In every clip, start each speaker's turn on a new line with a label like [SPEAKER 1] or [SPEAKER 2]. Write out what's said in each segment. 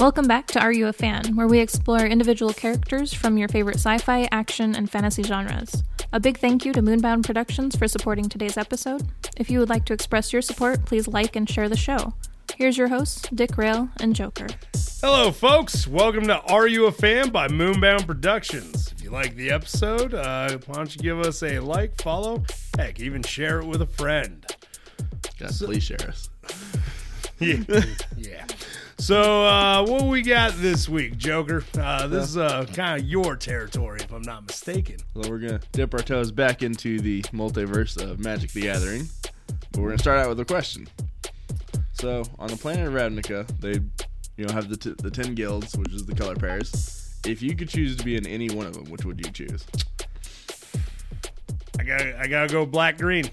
[SPEAKER 1] Welcome back to Are You a Fan, where we explore individual characters from your favorite sci fi, action, and fantasy genres. A big thank you to Moonbound Productions for supporting today's episode. If you would like to express your support, please like and share the show. Here's your hosts, Dick Rail and Joker.
[SPEAKER 2] Hello, folks. Welcome to Are You a Fan by Moonbound Productions. If you like the episode, uh, why don't you give us a like, follow, heck, even share it with a friend.
[SPEAKER 3] God, please share us.
[SPEAKER 2] Yeah. yeah. So, uh, what we got this week, Joker? Uh, this is uh, kind of your territory, if I'm not mistaken.
[SPEAKER 3] So we're gonna dip our toes back into the multiverse of Magic: The Gathering, but we're gonna start out with a question. So on the planet of Ravnica, they, you know, have the t- the ten guilds, which is the color pairs. If you could choose to be in any one of them, which would you choose?
[SPEAKER 2] I got I gotta go black green.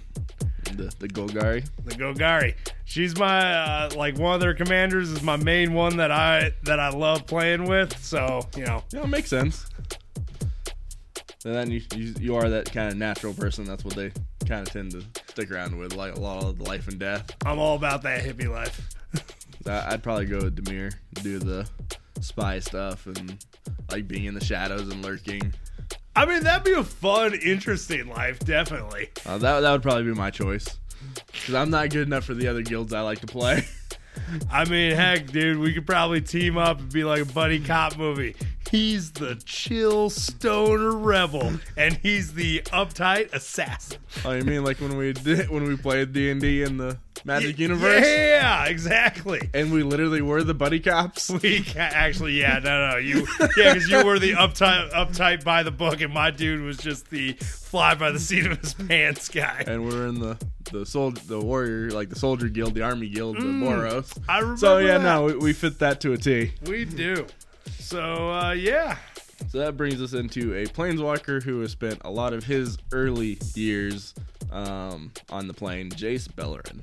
[SPEAKER 3] The the Golgari.
[SPEAKER 2] The Golgari. She's my uh, like one of their commanders is my main one that I that I love playing with. So you know,
[SPEAKER 3] Yeah, it makes sense. And then you, you you are that kind of natural person. That's what they kind of tend to stick around with, like a lot of the life and death.
[SPEAKER 2] I'm all about that hippie life.
[SPEAKER 3] I'd probably go with Dimir, do the spy stuff and like being in the shadows and lurking.
[SPEAKER 2] I mean, that'd be a fun, interesting life, definitely.
[SPEAKER 3] Uh, that that would probably be my choice because I'm not good enough for the other guilds I like to play.
[SPEAKER 2] I mean, heck, dude, we could probably team up and be like a buddy cop movie. He's the chill stoner rebel, and he's the uptight assassin.
[SPEAKER 3] oh, you mean like when we did when we played D and D in the Magic Universe,
[SPEAKER 2] Yeah, exactly.
[SPEAKER 3] and we literally were the buddy cops.
[SPEAKER 2] We ca- actually, yeah, no, no, you, yeah, because you were the uptight, uptight by the book, and my dude was just the fly by the seat of his pants guy.
[SPEAKER 3] And we're in the the sol- the warrior like the soldier guild, the army guild, the Boros.
[SPEAKER 2] I remember.
[SPEAKER 3] So yeah,
[SPEAKER 2] that.
[SPEAKER 3] no, we, we fit that to a T.
[SPEAKER 2] we do. So uh, yeah,
[SPEAKER 3] So that brings us into a planeswalker who has spent a lot of his early years um, on the plane, Jace Beleren.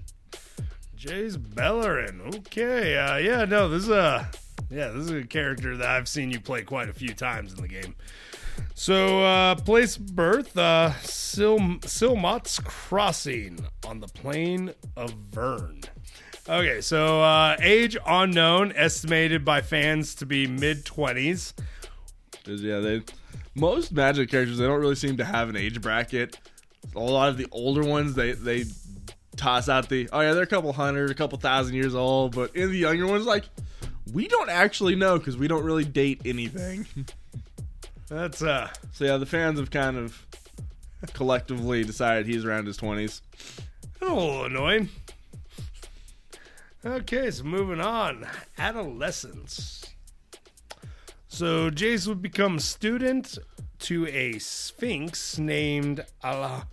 [SPEAKER 2] Jace Beleren. Okay, uh, yeah, no, this is a yeah, this is a character that I've seen you play quite a few times in the game. So, uh, place birth, uh, Sil- Silmot's Crossing on the plane of Vryn. Okay, so uh, age unknown, estimated by fans to be mid 20s.
[SPEAKER 3] yeah, they most Magic characters they don't really seem to have an age bracket. A lot of the older ones they they toss out the oh yeah they're a couple hundred, a couple thousand years old, but in the younger ones like we don't actually know because we don't really date anything.
[SPEAKER 2] That's uh,
[SPEAKER 3] so yeah, the fans have kind of collectively decided he's around his twenties.
[SPEAKER 2] a little annoying. Okay, so moving on. Adolescence. So Jace would become student to a sphinx named Allah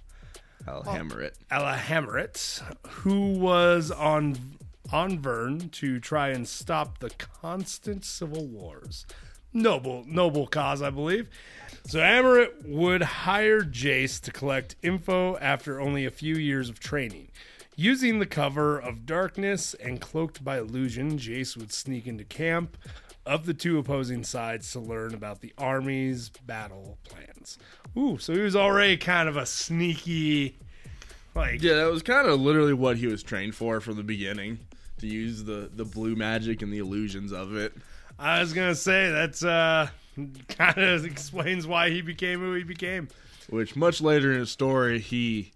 [SPEAKER 3] I'll hammer it.
[SPEAKER 2] Alhammarret, who was on on Vryn to try and stop the constant civil wars. Noble noble cause, I believe. So Amaret would hire Jace to collect info after only a few years of training. Using the cover of darkness and cloaked by illusion, Jace would sneak into camp of the two opposing sides to learn about the army's battle plans. Ooh, so he was already kind of a sneaky like
[SPEAKER 3] Yeah, that was kind of literally what he was trained for from the beginning to use the the blue magic and the illusions of it.
[SPEAKER 2] I was gonna say that's uh kind of explains why he became who he became.
[SPEAKER 3] Which much later in his story, he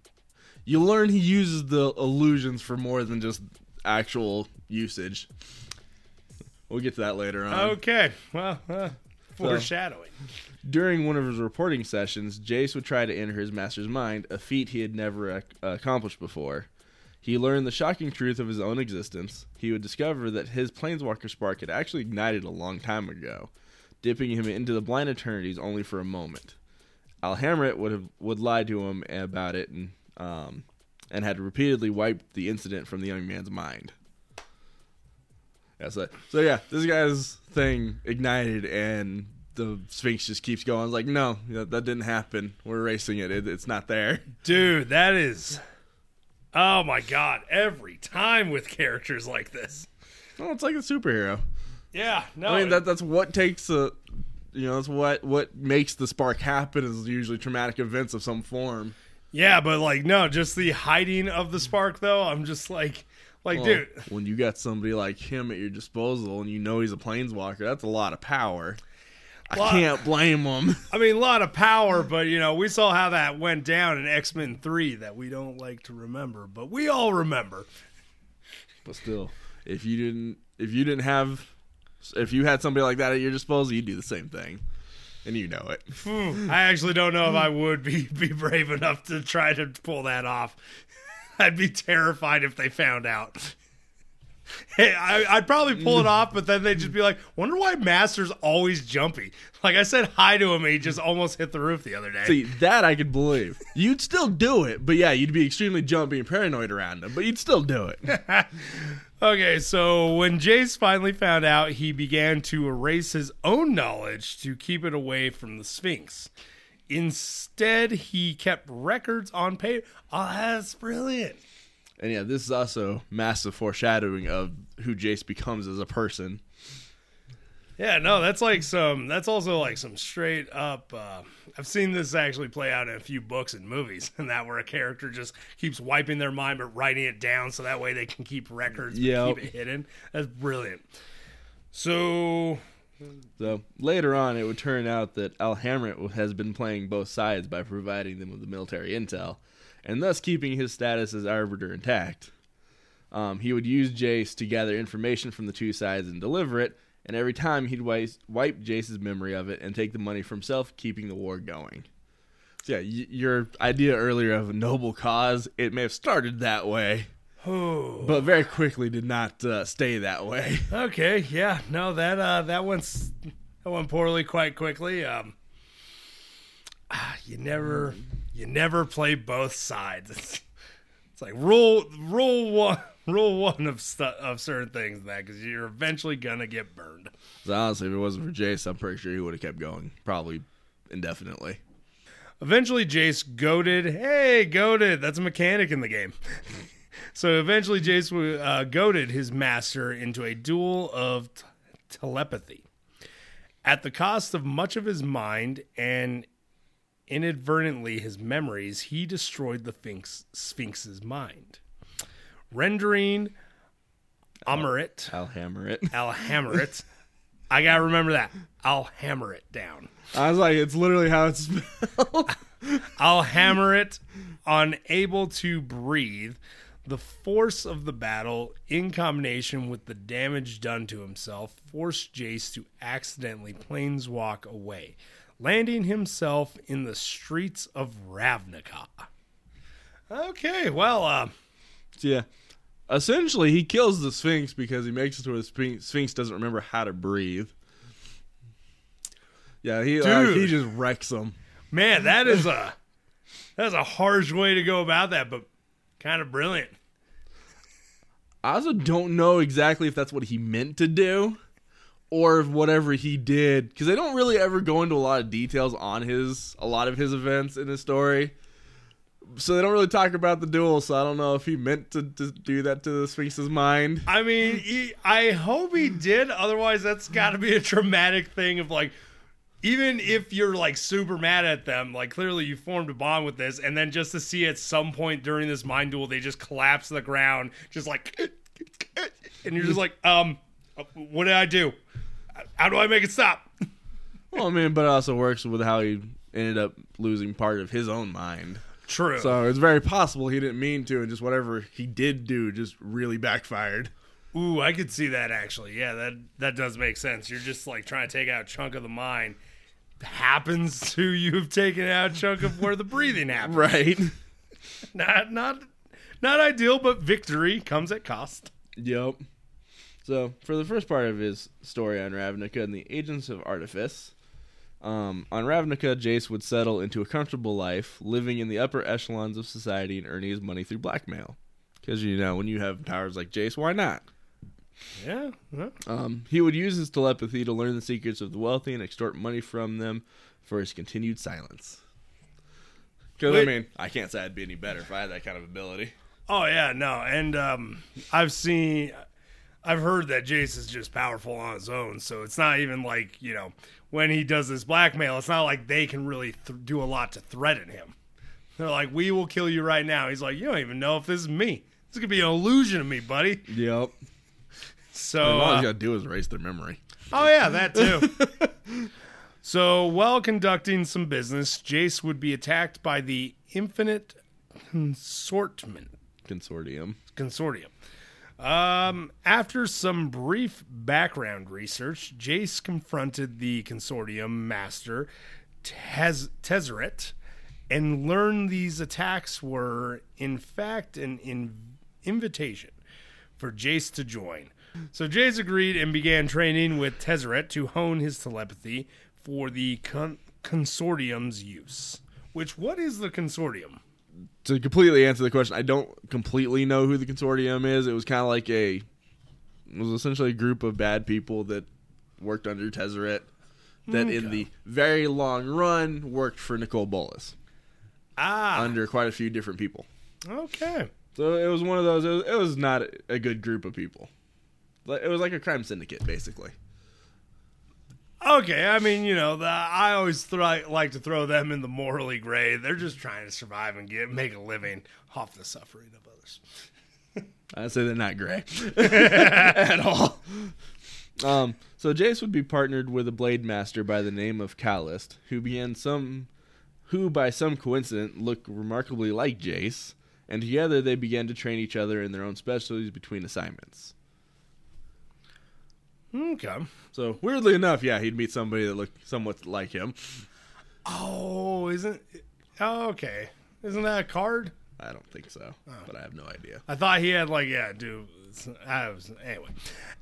[SPEAKER 3] you learn he uses the illusions for more than just actual usage. We'll get to that later on.
[SPEAKER 2] Okay, well, uh, foreshadowing.
[SPEAKER 3] During one of his reporting sessions, Jace would try to enter his master's mind, a feat he had never ac- accomplished before. He learned the shocking truth of his own existence. He would discover that his planeswalker spark had actually ignited a long time ago, dipping him into the blind eternities only for a moment. Alhammarret would have would lie to him about it and um, and had repeatedly wiped the incident from the young man's mind. Yeah, so, so yeah, this guy's thing ignited and the Sphinx just keeps going. It's like, no, that, that didn't happen. We're erasing it. it. It's not there.
[SPEAKER 2] Dude, that is Oh my god, every time with characters like this.
[SPEAKER 3] Well, it's like a superhero.
[SPEAKER 2] Yeah, no.
[SPEAKER 3] I mean, that that's what takes a, you know, that's what what makes the spark happen is usually traumatic events of some form.
[SPEAKER 2] yeah, but like no, just the hiding of the spark though. I'm just like Like,
[SPEAKER 3] Well,
[SPEAKER 2] dude,
[SPEAKER 3] when you got somebody like him at your disposal and you know he's a planeswalker, that's a lot of power. I
[SPEAKER 2] Lot-
[SPEAKER 3] can't blame him.
[SPEAKER 2] I mean, a lot of power, but you know, we saw how that went down in X Men Three that we don't like to remember, but we all remember.
[SPEAKER 3] but still, if you didn't, if you didn't have, if you had somebody like that at your disposal, you'd do the same thing, and you know it. Hmm.
[SPEAKER 2] I actually don't know if I would be be brave enough to try to pull that off. I'd be terrified if they found out. Hey, I, I'd probably pull it off, but then they'd just be like, "Wonder why Master's always jumpy." Like I said hi to him, and he just almost hit the roof the other day.
[SPEAKER 3] See, that I could believe. You'd still do it, but yeah, you'd be extremely jumpy and paranoid around him, but you'd still do it.
[SPEAKER 2] Okay, so when Jace finally found out, he began to erase his own knowledge to keep it away from the Sphinx. Instead, he kept records on paper. Oh, that's brilliant.
[SPEAKER 3] And yeah, this is also massive foreshadowing of who Jace becomes as a person.
[SPEAKER 2] Yeah, no, that's like some. That's also like some straight up. Uh, I've seen this actually play out in a few books and movies, and that where a character just keeps wiping their mind but writing it down so that way they can keep records,
[SPEAKER 3] yeah,
[SPEAKER 2] keep it hidden. That's brilliant. So
[SPEAKER 3] So later on, it would turn out that Alhammarret has been playing both sides by providing them with the military intel, and thus keeping his status as arbiter intact. Um, he would use Jace to gather information from the two sides and deliver it, and every time he'd wipe, Jace's memory of it and take the money for himself, keeping the war going. So yeah, y- your idea earlier of a noble cause, it may have started that way, but very quickly did not uh, stay that way.
[SPEAKER 2] Okay, yeah, no, that uh, that went that went poorly quite quickly. Um, ah, you never you never play both sides. It's, it's like rule rule one rule one of stu- of certain things that because you're eventually gonna get burned.
[SPEAKER 3] So honestly, if it wasn't for Jace, I'm pretty sure he would have kept going, probably indefinitely.
[SPEAKER 2] Eventually, Jace goaded. Hey, goaded. That's a mechanic in the game. So eventually, Jace uh, goaded his master into a duel of t- telepathy. At the cost of much of his mind and inadvertently his memories, he destroyed the Sphinx, Sphinx's mind, rendering Amarit,
[SPEAKER 3] I'll hammer it.
[SPEAKER 2] I'll hammer it. I gotta remember that. I'll hammer it down.
[SPEAKER 3] I was like, it's literally how it's spelled.
[SPEAKER 2] I'll hammer it. Unable to breathe, the force of the battle, in combination with the damage done to himself, forced Jace to accidentally planeswalk away, landing himself in the streets of Ravnica. Okay, well, uh,
[SPEAKER 3] yeah. Essentially, he kills the Sphinx because he makes it to where the Sphinx, Sphinx doesn't remember how to breathe. Yeah, he like,
[SPEAKER 2] Dude.
[SPEAKER 3] he just wrecks them.
[SPEAKER 2] man, that is a that's a harsh way to go about that, but kind of brilliant.
[SPEAKER 3] I also don't know exactly if that's what he meant to do or if whatever he did because they don't really ever go into a lot of details on his a lot of his events in his story. So they don't really talk about the duel, so I don't know if he meant to, to do that to the Sphinx's mind.
[SPEAKER 2] I mean, he, I hope he did. Otherwise, that's got to be a traumatic thing of like, even if you're like super mad at them, like clearly you formed a bond with this, and then just to see at some point during this mind duel, they just collapse to the ground, just like, and you're just like, um, what did I do? How do I make it stop?
[SPEAKER 3] Well, I mean, but it also works with how he ended up losing part of his own mind.
[SPEAKER 2] True.
[SPEAKER 3] So it's very possible he didn't mean to, and just whatever he did do just really backfired.
[SPEAKER 2] Ooh, I could see that actually. Yeah, that that does make sense. You're just like trying to take out a chunk of the mind. Happens to you've taken out a chunk of where the breathing happens.
[SPEAKER 3] Right.
[SPEAKER 2] not not not ideal, but victory comes at cost.
[SPEAKER 3] Yep. So for the first part of his story on Ravnica and the Agents of Artifice, um, on Ravnica, Jace would settle into a comfortable life, living in the upper echelons of society and earning his money through blackmail. Because you know, when you have powers like Jace, why not?
[SPEAKER 2] Yeah. yeah.
[SPEAKER 3] Um, he would use his telepathy to learn the secrets of the wealthy and extort money from them for his continued silence. Because I mean, I can't say I'd be any better if I had that kind of ability.
[SPEAKER 2] Oh yeah, no, and um, I've seen, I've heard that Jace is just powerful on his own. So it's not even like you know when he does this blackmail, it's not like they can really th- do a lot to threaten him. They're like, "We will kill you right now." He's like, "You don't even know if this is me." This could be an illusion of me, buddy.
[SPEAKER 3] Yep.
[SPEAKER 2] So,
[SPEAKER 3] all
[SPEAKER 2] uh,
[SPEAKER 3] you gotta do is erase their memory.
[SPEAKER 2] oh yeah, that too. so, while conducting some business, Jace would be attacked by the Infinite Consortment
[SPEAKER 3] Consortium.
[SPEAKER 2] Consortium. Um, after some brief background research, Jace confronted the Consortium master, Tez- Tezzeret, and learned these attacks were, in fact, an in- invitation for Jace to join. So Jace agreed and began training with Tezzeret to hone his telepathy for the con- Consortium's use. Which, what is the Consortium?
[SPEAKER 3] To completely answer the question, I don't completely know who the consortium is. It was kind of like a, it was essentially a group of bad people that worked under Tezzeret, that in the very long run worked for Nicol Bolas
[SPEAKER 2] Ah,
[SPEAKER 3] under quite a few different people.
[SPEAKER 2] okay.
[SPEAKER 3] So it was one of those. It was, it was not a good group of people. It was like a crime syndicate, basically.
[SPEAKER 2] Okay, I mean, you know, the, I always like to throw them in the morally gray. They're just trying to survive and get make a living off the suffering of others.
[SPEAKER 3] I'd say they're not gray at all. Um, so Jace would be partnered with a blade master by the name of Kallist, who began some, who by some coincidence looked remarkably like Jace, and together they began to train each other in their own specialties between assignments.
[SPEAKER 2] Okay.
[SPEAKER 3] So weirdly enough, yeah, he'd meet somebody that looked somewhat like him.
[SPEAKER 2] Oh, isn't oh, okay? Isn't that a card?
[SPEAKER 3] I don't think so, oh. but I have no idea.
[SPEAKER 2] I thought he had like yeah, dude. I was, anyway,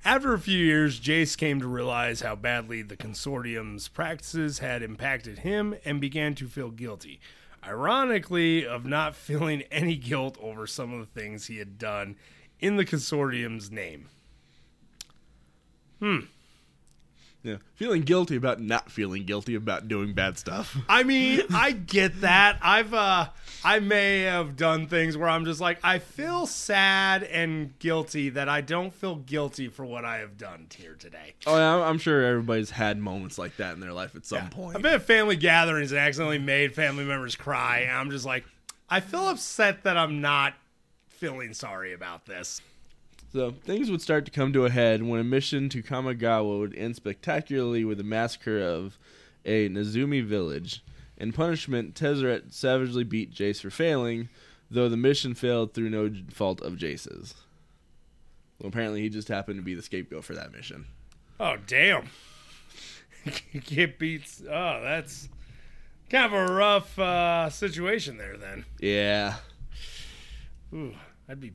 [SPEAKER 2] after a few years, Jace came to realize how badly the consortium's practices had impacted him and began to feel guilty. Ironically, of not feeling any guilt over some of the things he had done in the consortium's name.
[SPEAKER 3] Yeah, feeling guilty about not feeling guilty about doing bad stuff.
[SPEAKER 2] I mean, I get that. I've uh I may have done things where I'm just like I feel sad and guilty that I don't feel guilty for what I have done here today.
[SPEAKER 3] Oh, yeah, I'm- I'm sure everybody's had moments like that in their life at some point.
[SPEAKER 2] I've been at family gatherings and accidentally made family members cry, and I'm just like, I feel upset that I'm not feeling sorry about this.
[SPEAKER 3] So things would start to come to a head when a mission to Kamigawa would end spectacularly with a massacre of a Nezumi village. In punishment, Tezzeret savagely beat Jace for failing, though the mission failed through no fault of Jace's. Well, apparently he just happened to be the scapegoat for that mission.
[SPEAKER 2] Oh damn! Get beats. Oh, that's kind of a rough uh, situation there. Then,
[SPEAKER 3] Yeah.
[SPEAKER 2] Ooh, I'd be,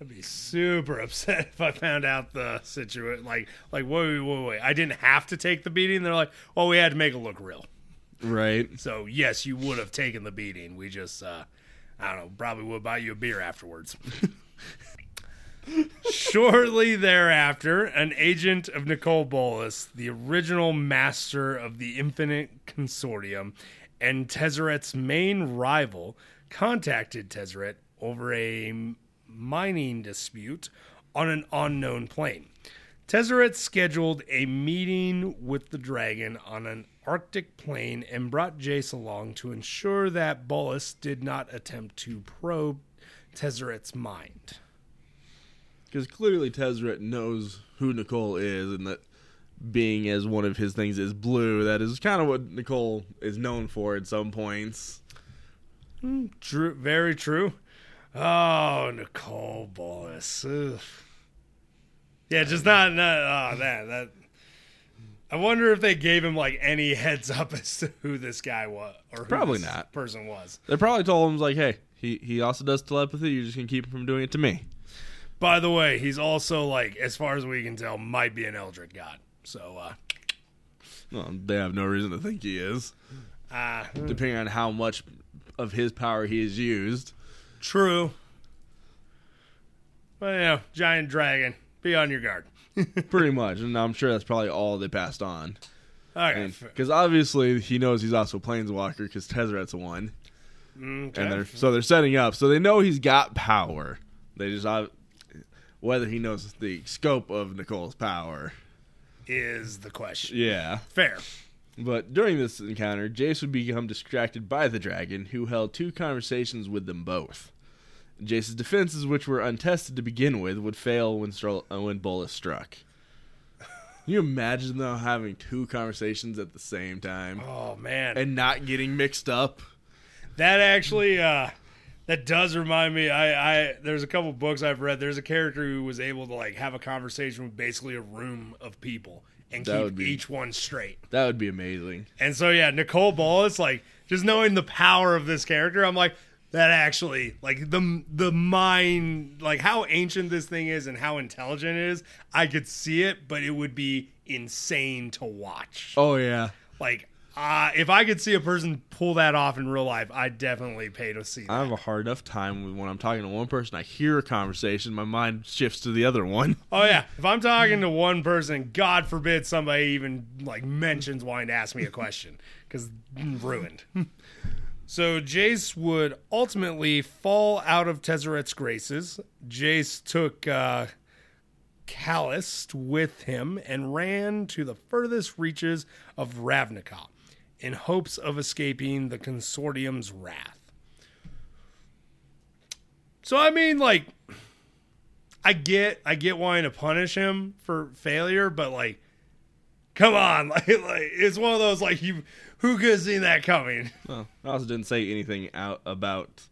[SPEAKER 2] I'd be super upset if I found out the situation. Like, like wait, wait, wait, wait! I didn't have to take the beating. They're like, well, we had to make it look real.
[SPEAKER 3] Right.
[SPEAKER 2] So yes, you would have taken the beating. We just, uh, I don't know, probably would buy you a beer afterwards. Shortly thereafter, an agent of Nicol Bolas, the original master of the Infinite Consortium, and Tezzeret's main rival, contacted Tezzeret over a mining dispute on an unknown plane. Tezzeret scheduled a meeting with the dragon on an Arctic plane and brought Jace along to ensure that Bolas did not attempt to probe Tezzeret's mind.
[SPEAKER 3] Because clearly Tezzeret knows who Nicol is, and that being as one of his things is blue, that is kind of what Nicol is known for at some points.
[SPEAKER 2] Hmm, true, very true. Oh, Nicol Bolas. Ugh. Yeah, just not, not oh, that that. I wonder if they gave him like any heads up as to who this guy was, or who
[SPEAKER 3] Probably
[SPEAKER 2] this
[SPEAKER 3] not.
[SPEAKER 2] person was.
[SPEAKER 3] They probably told him like, "Hey, he he also does telepathy. You're just gonna keep him from doing it to me."
[SPEAKER 2] By the way, he's also like, as far as we can tell, might be an Eldritch god. So, uh,
[SPEAKER 3] Well, they have no reason to think he is,
[SPEAKER 2] uh
[SPEAKER 3] depending on how much of his power he has used.
[SPEAKER 2] True. But you know, giant dragon, be on your guard.
[SPEAKER 3] Pretty much, and I'm sure that's probably all they passed on.
[SPEAKER 2] Okay,
[SPEAKER 3] Because obviously he knows he's also a planeswalker because Tezzeret's one,
[SPEAKER 2] okay.
[SPEAKER 3] and they're so they're setting up. So they know he's got power. They just whether he knows the scope of Nicol's power.
[SPEAKER 2] is the question.
[SPEAKER 3] Yeah.
[SPEAKER 2] Fair.
[SPEAKER 3] But during this encounter, Jace would become distracted by the dragon, who held two conversations with them both. Jace's defenses, which were untested to begin with, would fail when uh, when Bolas struck. Can you imagine though having two conversations at the same time
[SPEAKER 2] Oh man,
[SPEAKER 3] and not getting mixed up?
[SPEAKER 2] that actually uh, that does remind me. I, I there's a couple books I've read. There's a character who was able to like have a conversation with basically a room of people and
[SPEAKER 3] That
[SPEAKER 2] keep
[SPEAKER 3] be-
[SPEAKER 2] each one straight.
[SPEAKER 3] That would be amazing.
[SPEAKER 2] And so yeah, Nicol Bolas, like just knowing the power of this character, I'm like that actually like the the mind like how ancient this thing is and how intelligent it is. I could see it, but it would be insane to watch.
[SPEAKER 3] Oh yeah.
[SPEAKER 2] Like uh, if I could see a person pull that off in real life, I'd definitely pay to see that.
[SPEAKER 3] I have a hard enough time when I'm talking to one person. I hear a conversation, my mind shifts to the other one.
[SPEAKER 2] Oh yeah, if I'm talking to one person, God forbid somebody even like mentions wanting to ask me a question because ruined. so Jace would ultimately fall out of Tezzeret's graces. Jace took uh, Kallist with him and ran to the furthest reaches of Ravnica in hopes of escaping the consortium's wrath. So I mean, like. I get I get wanting to punish him for failure, but like come on, like, like it's one of those like you who could have seen that coming?
[SPEAKER 3] Well, I also didn't say anything out about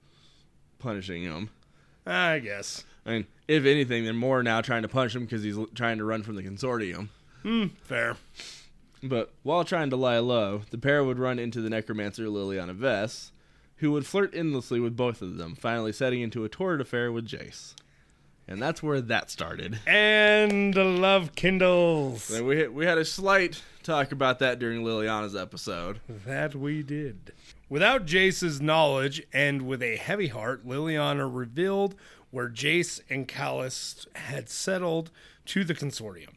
[SPEAKER 3] punishing him.
[SPEAKER 2] I guess.
[SPEAKER 3] I mean, if anything, they're more now trying to punish him because he's l- trying to run from the consortium.
[SPEAKER 2] Hmm, fair.
[SPEAKER 3] But while trying to lie low, the pair would run into the necromancer Liliana Vess, who would flirt endlessly with both of them, finally setting into a torrid affair with Jace. And that's where that started.
[SPEAKER 2] And the love kindles.
[SPEAKER 3] And we we had a slight talk about that during Liliana's episode.
[SPEAKER 2] That we did. Without Jace's knowledge and with a heavy heart, Liliana revealed where Jace and Kallist had settled to the consortium.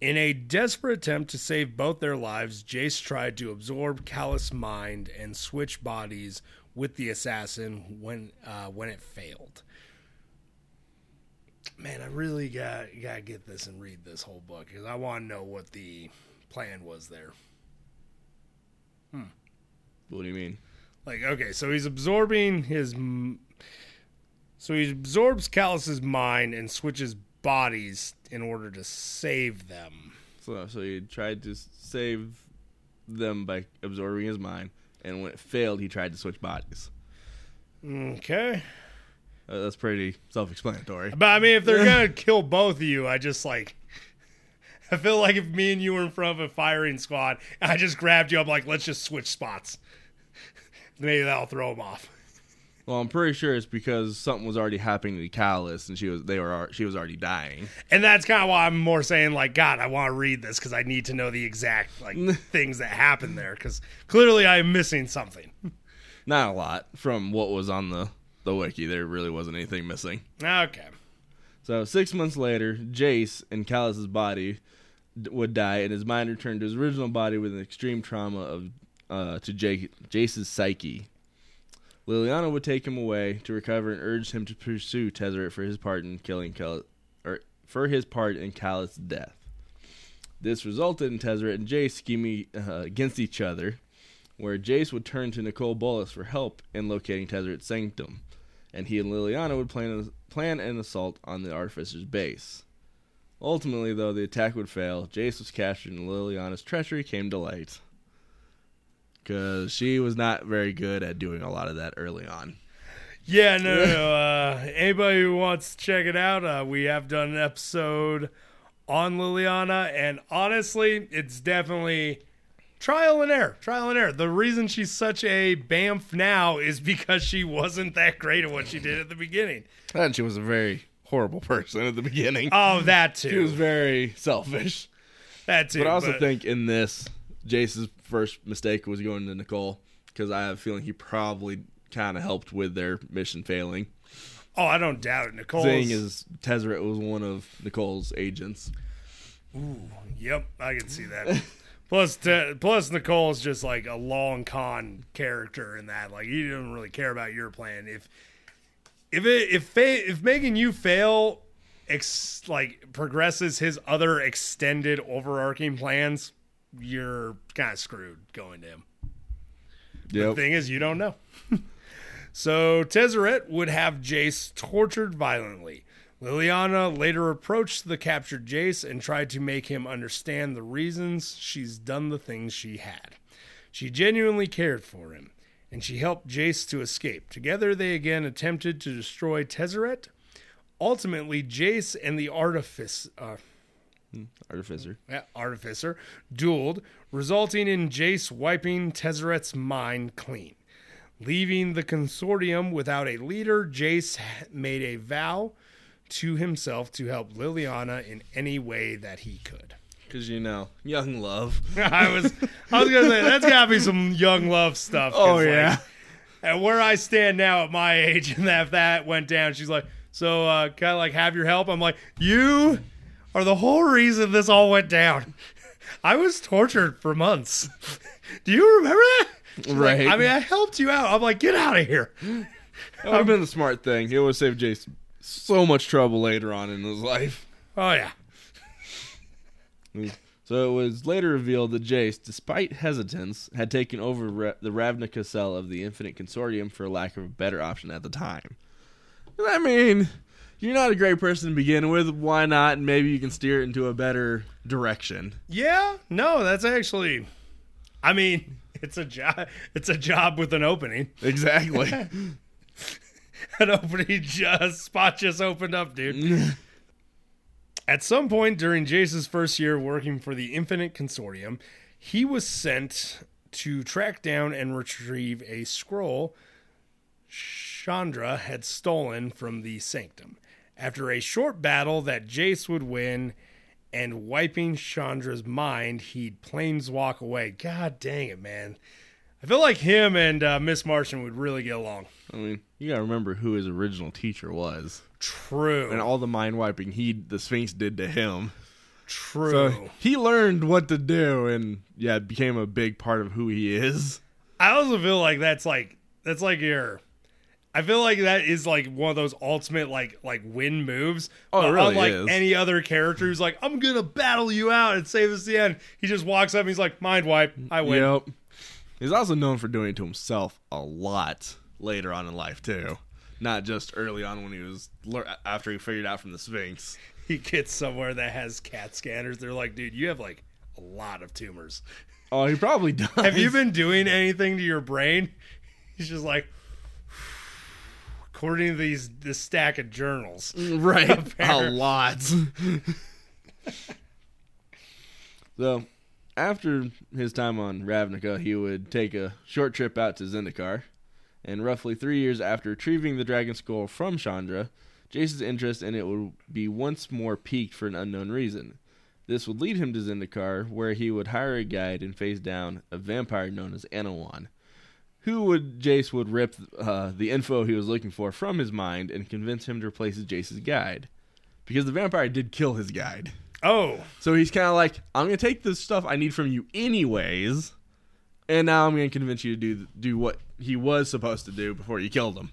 [SPEAKER 2] In a desperate attempt to save both their lives, Jace tried to absorb Kallist's mind and switch bodies with the assassin when uh, when it failed. Man, I really got gotta get this and read this whole book because I want to know what the plan was there.
[SPEAKER 3] What do you mean?
[SPEAKER 2] Like, okay, so he's absorbing his. m- So he absorbs Callus's mind and switches bodies in order to save them.
[SPEAKER 3] So, so he tried to save them by absorbing his mind, and when it failed, he tried to switch bodies.
[SPEAKER 2] Okay.
[SPEAKER 3] Uh, that's pretty self-explanatory.
[SPEAKER 2] But I mean, if they're going to kill both of you, I just like. I feel like if me and you were in front of a firing squad, I just grabbed you, I'm like, let's just switch spots. Maybe that'll throw them off.
[SPEAKER 3] Well, I'm pretty sure it's because something was already happening to Callus, and she was they were she was already dying.
[SPEAKER 2] And that's kind of why I'm more saying like, God, I want to read this because I need to know the exact like things that happened there because clearly I'm missing something.
[SPEAKER 3] Not a lot from what was on the the wiki. There really wasn't anything missing.
[SPEAKER 2] Okay.
[SPEAKER 3] So six months later, Jace and Callus's body d- would die, and his mind returned to his original body with an extreme trauma of uh, to Jake, Jace's psyche. Liliana would take him away to recover and urged him to pursue Tezzeret for his part in killing Cal- or for his part in Callus' death. This resulted in Tezzeret and Jace scheming uh, against each other, where Jace would turn to Nicol Bolas for help in locating Tezzeret's sanctum, and he and Liliana would plan plan an assault on the Artificer's base. Ultimately, though, the attack would fail. Jace was captured, and Liliana's treachery came to light. Because she was not very good at doing a lot of that early on.
[SPEAKER 2] Yeah, no, no. no. Uh, anybody who wants to check it out, uh, we have done an episode on Liliana, and honestly, it's definitely trial and error. Trial and error. The reason she's such a bamf now is because she wasn't that great at what she did at the beginning.
[SPEAKER 3] And she was a very horrible person at the beginning.
[SPEAKER 2] Oh, that too.
[SPEAKER 3] she was very selfish.
[SPEAKER 2] That too.
[SPEAKER 3] But I also
[SPEAKER 2] but-
[SPEAKER 3] think in this, Jace's first mistake was going to Nicol. Because I have a feeling he probably kind of helped with their mission failing.
[SPEAKER 2] Oh, I don't doubt it. Nicol.
[SPEAKER 3] Seeing as Tezzeret was one of Nicol's agents.
[SPEAKER 2] Ooh, yep, I can see that. plus, t- plus Nicol's just like a long con character in that. Like he doesn't really care about your plan. If if it if fa- if making you fail, ex- like progresses his other extended overarching plans, you're kind of screwed going to him. The thing is, you don't know. So Tezzeret would have Jace tortured violently. Liliana later approached the captured Jace and tried to make him understand the reasons she's done the things she had. She genuinely cared for him, and she helped Jace to escape. Together, they again attempted to destroy Tezzeret. Ultimately, Jace and the Artifice, uh,
[SPEAKER 3] Artificer.
[SPEAKER 2] yeah, Artificer dueled, resulting in Jace wiping Tezzeret's mind clean. Leaving the consortium without a leader, Jace made a vow to himself to help Liliana in any way that he could.
[SPEAKER 3] Because, you know, young love.
[SPEAKER 2] I was I was gonna say that's gotta be some young love stuff.
[SPEAKER 3] Oh,
[SPEAKER 2] like,
[SPEAKER 3] yeah.
[SPEAKER 2] and where I stand now at my age, and that if that went down, she's like, so uh, kind of like have your help. I'm like, you are the whole reason this all went down. I was tortured for months. Do you remember that? She's like,
[SPEAKER 3] Right.
[SPEAKER 2] I mean, I helped you out. I'm like, get out of here.
[SPEAKER 3] That would have been the smart thing. It would have saved Jason so much trouble later on in his life.
[SPEAKER 2] Oh yeah.
[SPEAKER 3] So it was later revealed that Jace, despite hesitance, had taken over the Ravnica cell of the Infinite Consortium for lack of a better option at the time. I mean, you're not a great person to begin with. Why not? Maybe you can steer it into a better direction.
[SPEAKER 2] Yeah. No, that's actually. I mean, it's a job. It's a job with an opening.
[SPEAKER 3] Exactly.
[SPEAKER 2] An opening just spot just opened up, dude. At some point during Jace's first year working for the Infinite Consortium, he was sent to track down and retrieve a scroll Chandra had stolen from the Sanctum. After a short battle that Jace would win and wiping Chandra's mind, he'd planeswalk away. God dang it, man. I feel like him and uh, Miss Martian would really get along.
[SPEAKER 3] I mean, you gotta remember who his original teacher was,
[SPEAKER 2] True.
[SPEAKER 3] and all the mind wiping he, the Sphinx, did to him.
[SPEAKER 2] True.
[SPEAKER 3] So he learned what to do, and yeah, it became a big part of who he is.
[SPEAKER 2] I also feel like that's like that's like your. I feel like that is like one of those ultimate like like win moves.
[SPEAKER 3] Oh, it really
[SPEAKER 2] unlike
[SPEAKER 3] is.
[SPEAKER 2] any other character who's like, I'm gonna battle you out and save us the end. He just walks up and he's like, mind wipe, I win.
[SPEAKER 3] Yep. He's also known for doing it to himself a lot later on in life too, not just early on when he was after he figured out from the Sphinx.
[SPEAKER 2] He gets somewhere that has CAT scanners. They're like, dude, you have like a lot of tumors.
[SPEAKER 3] Oh, he probably does.
[SPEAKER 2] Have you been doing anything to your brain? He's just like, according to these this stack of journals.
[SPEAKER 3] Mm, right? a lot. so, after his time on Ravnica, he would take a short trip out to Zendikar, and roughly three years after retrieving the Dragon Skull from Chandra, Jace's interest in it would be once more piqued for an unknown reason. This would lead him to Zendikar, where he would hire a guide and face down a vampire known as Anowon, who would Jace would rip uh, the info he was looking for from his mind and convince him to replace Jace's guide, because the vampire did kill his guide.
[SPEAKER 2] Oh,
[SPEAKER 3] So he's kind of like, I'm gonna take the stuff I need from you anyways, and now I'm gonna convince you to do do what he was supposed to do before you killed him.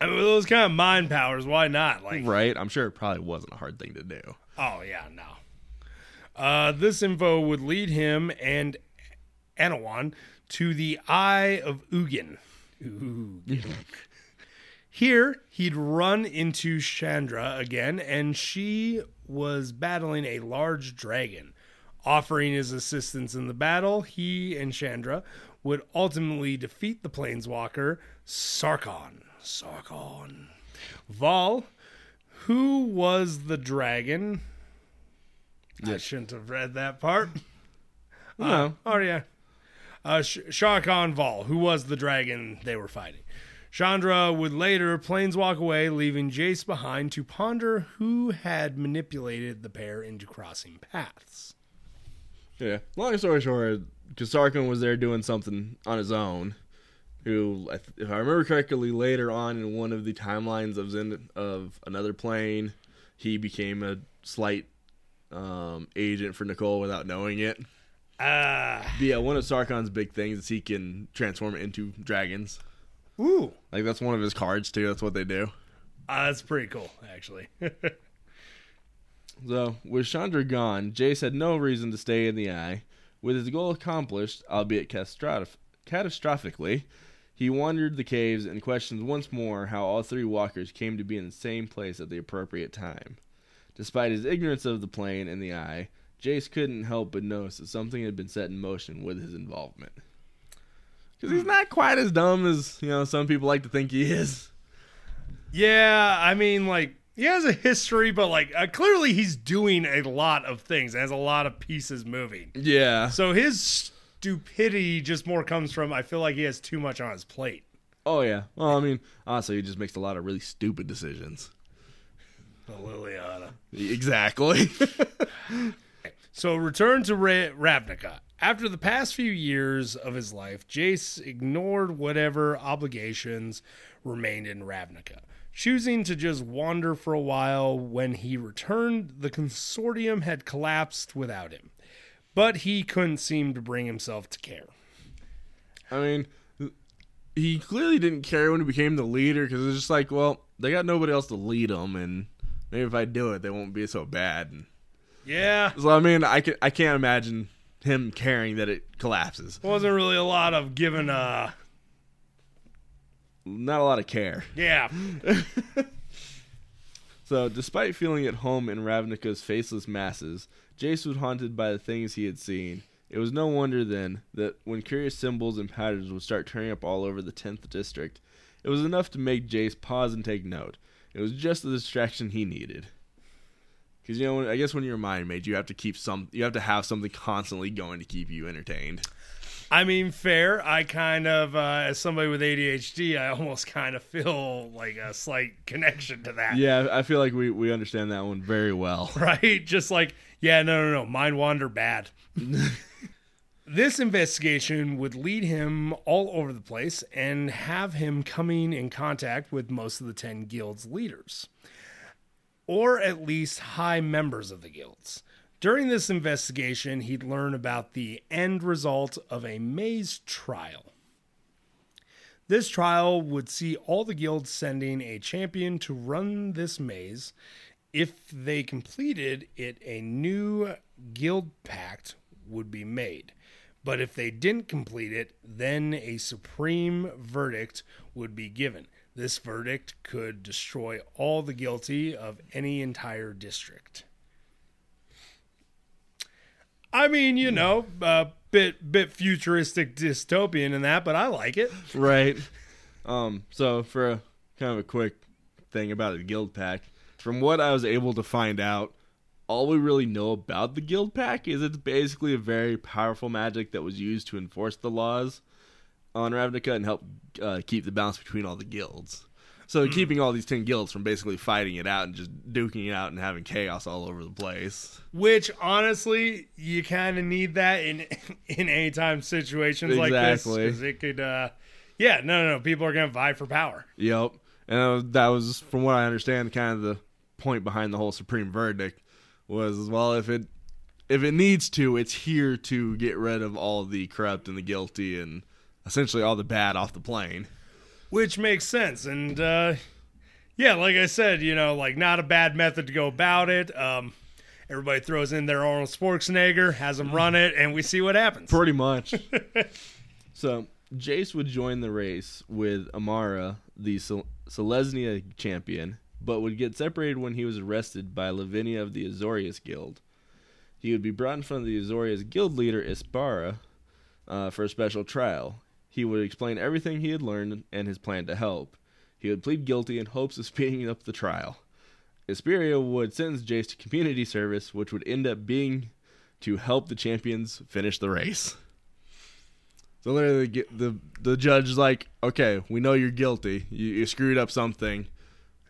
[SPEAKER 2] I mean, those kind of mind powers, why not? Like,
[SPEAKER 3] Right? I'm sure it probably wasn't a hard thing to do.
[SPEAKER 2] oh yeah, no. Uh, this info would lead him and Anowon to the Eye of Ugin. Here, he'd run into Chandra again, and she was battling a large dragon. Offering his assistance in the battle, he and Chandra would ultimately defeat the planeswalker Sarkhan. Sarkhan. Vol, who was the dragon? I shouldn't have read that part.
[SPEAKER 3] No.
[SPEAKER 2] Uh, oh yeah. Uh, Sh- Shah who was the dragon they were fighting. Chandra would later planeswalk away, leaving Jace behind to ponder who had manipulated the pair into crossing paths.
[SPEAKER 3] Yeah. Long story short, Kasarkin was there doing something on his own. Who, if I remember correctly, later on in one of the timelines of Zen- of another plane, he became a slight um, agent for Nicol without knowing it.
[SPEAKER 2] Ah,
[SPEAKER 3] yeah, one of Sarkhan's big things is he can transform into dragons.
[SPEAKER 2] ooh,
[SPEAKER 3] Like that's one of his cards too. That's what they do.
[SPEAKER 2] uh, that's pretty cool, actually.
[SPEAKER 3] So, with Chandra gone, Jace had no reason to stay in the Eye. With his goal accomplished, albeit catastroph- catastrophically, He wandered the caves and questioned once more how all three walkers came to be in the same place at the appropriate time. Despite his ignorance of the plane and the eye, Jace couldn't help but notice that something had been set in motion with his involvement. Because he's not quite as dumb as you know some people like to think he is.
[SPEAKER 2] Yeah, I mean, like he has a history, but like uh, clearly he's doing a lot of things. Has a lot of pieces moving.
[SPEAKER 3] Yeah.
[SPEAKER 2] So his stupidity just more comes from I feel like he has too much on his plate.
[SPEAKER 3] Oh yeah. Well, I mean, honestly, he just makes a lot of really stupid decisions.
[SPEAKER 2] Liliana.
[SPEAKER 3] Exactly.
[SPEAKER 2] So return to Ra- Ravnica. After the past few years of his life, Jace ignored whatever obligations remained in Ravnica. Choosing to just wander for a while, when he returned, the consortium had collapsed without him. But he couldn't seem to bring himself to care.
[SPEAKER 3] I mean, he clearly didn't care when he became the leader because it's just like, well, they got nobody else to lead them, and maybe if I do it, they won't be so bad. And
[SPEAKER 2] Yeah,
[SPEAKER 3] so I mean, I can I can't imagine him caring that it collapses.
[SPEAKER 2] wasn't really a lot of giving uh
[SPEAKER 3] Not a lot of care.
[SPEAKER 2] yeah.
[SPEAKER 3] So, despite feeling at home in Ravnica's faceless masses, Jace was haunted by the things he had seen. It was no wonder then that when curious symbols and patterns would start turning up all over the 10th district, it was enough to make Jace pause and take note. It was just the distraction he needed. Because you know, I guess when you're a mind mage, you have to keep some, you have to have something constantly going to keep you entertained.
[SPEAKER 2] I mean, fair. I kind of, uh, as somebody with ADHD, I almost kind of feel like a slight connection to that.
[SPEAKER 3] Yeah, I feel like we we understand that one very well.
[SPEAKER 2] Right? Just like, yeah, no, no, no. Mind wander bad. this investigation would lead him all over the place and have him coming in contact with most of the 10 guilds leaders, or at least high members of the guilds. During this investigation, he'd learn about the end result of a maze trial. This trial would see all the guilds sending a champion to run this maze. If they completed it, a new guild pact would be made. But if they didn't complete it, then a supreme verdict would be given. This verdict could destroy all the guilty of any entire district. I mean, you know, a bit bit futuristic dystopian in that, but I like it.
[SPEAKER 3] right. Um, so for a kind of a quick thing about the guild pact, from what I was able to find out, all we really know about the guild pact is it's basically a very powerful magic that was used to enforce the laws on Ravnica and help uh, keep the balance between all the guilds. So keeping all these ten guilds from basically fighting it out and just duking it out and having chaos all over the place.
[SPEAKER 2] Which honestly, you kind of need that in in any time situations like this because it could. uh Yeah, no, no, no. People are gonna vie for power.
[SPEAKER 3] Yep. And that was, that was, from what I understand, kind of the point behind the whole supreme verdict was well, if it if it needs to, it's here to get rid of all the corrupt and the guilty and essentially all the bad off the plane.
[SPEAKER 2] which makes sense and uh yeah like i said you know like not a bad method to go about it um everybody throws in their arnold schwarzenegger has them run it and we see what happens
[SPEAKER 3] Pretty much. so Jace would join the race with Emmara, the Selesnya champion, but would get separated when he was arrested by Lavinia of the Azorius Guild. He would be brought in front of the Azorius Guild leader Isperia uh, for a special trial. He would explain everything he had learned and his plan to help. He would plead guilty in hopes of speeding up the trial. Isperia would sentence Jace to community service, which would end up being to help the champions finish the race. So literally, the the, the judge is like, "Okay, we know you're guilty. You, you screwed up something,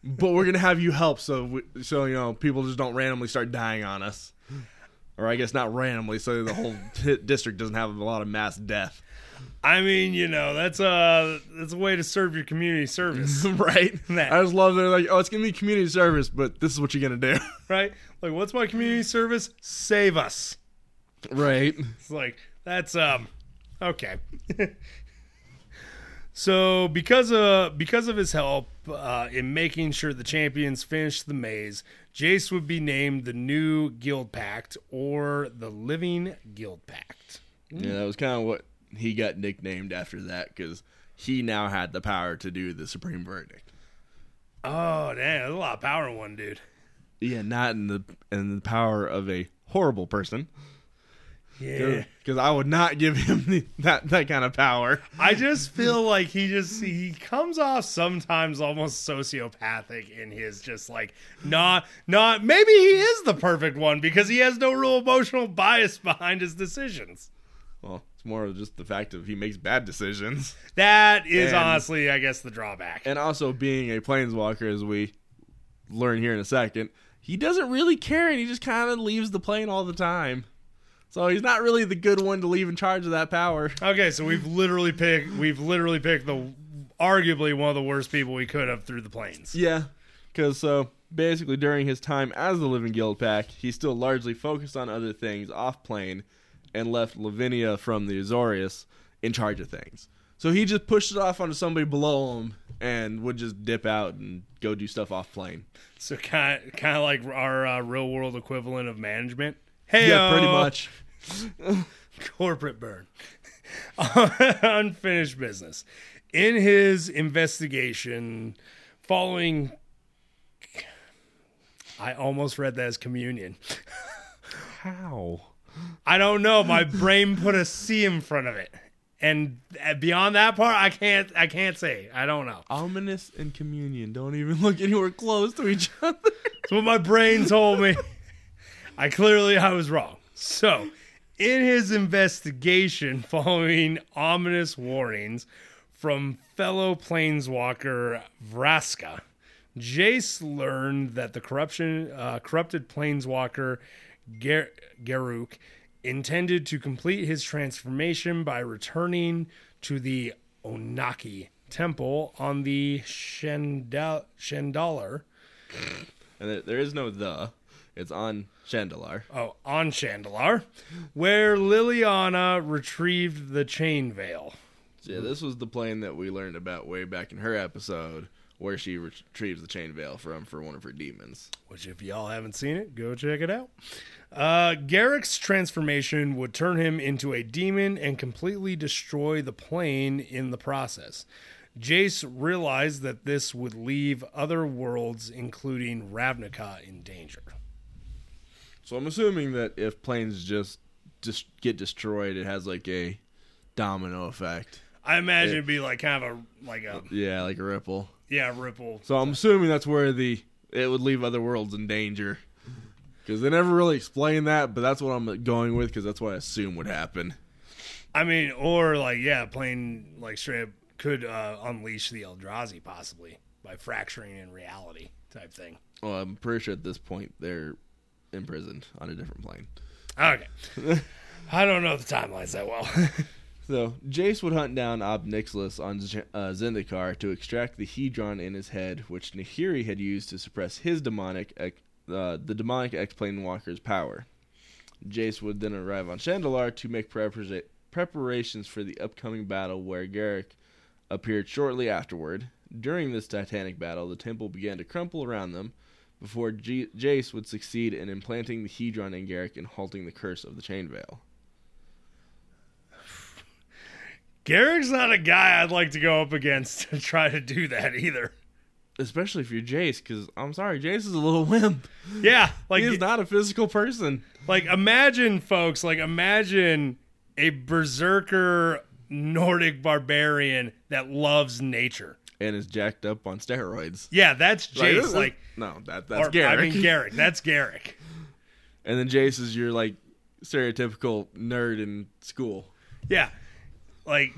[SPEAKER 3] but we're gonna have you help so we, so you know people just don't randomly start dying on us, or I guess not randomly, so the whole district doesn't have a lot of mass death,
[SPEAKER 2] i mean you know that's a that's a way to serve your community service
[SPEAKER 3] right?
[SPEAKER 2] That-
[SPEAKER 3] I just love they're like, "Oh, it's gonna be community service, but this is what you're gonna do."
[SPEAKER 2] right like what's my community service save us
[SPEAKER 3] right.
[SPEAKER 2] It's like that's um okay. so because of because of his help uh, in making sure the champions finish the maze, Jace would be named the new Guild Pact or the Living Guild Pact.
[SPEAKER 3] Yeah, that was kind of what he got nicknamed after that because he now had the power to do the supreme verdict.
[SPEAKER 2] Oh, damn. There's a lot of power in one dude.
[SPEAKER 3] Yeah, not in the in the power of a horrible person.
[SPEAKER 2] Yeah.
[SPEAKER 3] Because I would not give him the, that that kind of power.
[SPEAKER 2] I just feel like he just he comes off sometimes almost sociopathic in his just like not not maybe he is the perfect one because he has no real emotional bias behind his decisions.
[SPEAKER 3] Well, it's more of just the fact of he makes bad decisions,
[SPEAKER 2] That is
[SPEAKER 3] And-
[SPEAKER 2] honestly, I guess, the drawback.
[SPEAKER 3] and also being a planeswalker, as we learn here in a second, he doesn't really care, and he just kind of leaves the plane all the time. So he's not really the good one to leave in charge of that power.
[SPEAKER 2] Okay, so we've literally picked we've literally picked the arguably one of the worst people we could have through the planes.
[SPEAKER 3] Yeah, because so basically during his time as the Living Guild Pact, he still largely focused on other things off plane, and left Lavinia from the Azorius in charge of things. So he just pushed it off onto somebody below him and would just dip out and go do stuff off plane.
[SPEAKER 2] So kind kind of like our uh, real world equivalent of management. Hey,
[SPEAKER 3] Yeah, pretty much.
[SPEAKER 2] corporate burn. Unfinished business. In his investigation, following, I almost read that as communion.
[SPEAKER 3] How?
[SPEAKER 2] I don't know. My brain put a C in front of it, and uh, beyond that part, I can't. I can't say. I don't know.
[SPEAKER 3] Ominous and communion don't even look anywhere close to each other.
[SPEAKER 2] That's what my brain told me. I clearly I was wrong. So, in his investigation following ominous warnings from fellow planeswalker Vraska, Jace learned that the corruption uh, corrupted planeswalker Ger- Garruk intended to complete his transformation by returning to the Onakke temple on the Shandal- Shandalar
[SPEAKER 3] And there, there is no the. It's on Shandalar.
[SPEAKER 2] Oh, on Shandalar, where Liliana retrieved the chain veil.
[SPEAKER 3] Yeah, this was the plane that we learned about way back in her episode, where she retrieves the chain veil from for one of her demons.
[SPEAKER 2] Which, if y'all haven't seen it, go check it out. Uh, Garruk's transformation would turn him into a demon and completely destroy the plane in the process. Jace realized that this would leave other worlds, including Ravnica, in danger.
[SPEAKER 3] So I'm assuming that if planes just just get destroyed, it has like a domino effect.
[SPEAKER 2] I imagine it'd be like kind of a like a
[SPEAKER 3] Yeah, like a ripple.
[SPEAKER 2] Yeah ripple.
[SPEAKER 3] So I'm assuming that's where the it would leave other worlds in danger. Because they never really explain that, but that's what I'm going with because that's what I assume would happen.
[SPEAKER 2] I mean, or like, yeah, playing like straight up could uh, unleash the Eldrazi possibly by fracturing in reality type thing.
[SPEAKER 3] Well, I'm pretty sure at this point they're imprisoned on a different plane.
[SPEAKER 2] Okay. I don't know the timelines that well.
[SPEAKER 3] So Jace would hunt down Ob Nixilis on uh, Zendikar to extract the Hedron in his head, which Nahiri had used to suppress his demonic, ex- uh, the demonic X-Plane Walker's power. Jace would then arrive on Shandalar to make prepara- preparations for the upcoming battle, where Garruk appeared shortly afterward. During this titanic battle, the temple began to crumple around them, before G- Jace would succeed in implanting the Hedron in Garruk and halting the curse of the Chain Veil.
[SPEAKER 2] Garruk's not a guy I'd like to go up against to try to do that either.
[SPEAKER 3] especially if you're Jace, because I'm sorry, Jace is a little wimp.
[SPEAKER 2] Yeah, like
[SPEAKER 3] he's not a physical person.
[SPEAKER 2] like imagine folks, like imagine a berserker Nordic barbarian that loves nature.
[SPEAKER 3] And is jacked up on steroids.
[SPEAKER 2] Yeah, that's Jace.
[SPEAKER 3] is-
[SPEAKER 2] Like,
[SPEAKER 3] no, that that's
[SPEAKER 2] or,
[SPEAKER 3] Garruk.
[SPEAKER 2] I mean Garruk. That's Garruk.
[SPEAKER 3] and then Jace is your like stereotypical nerd in school.
[SPEAKER 2] Yeah. Like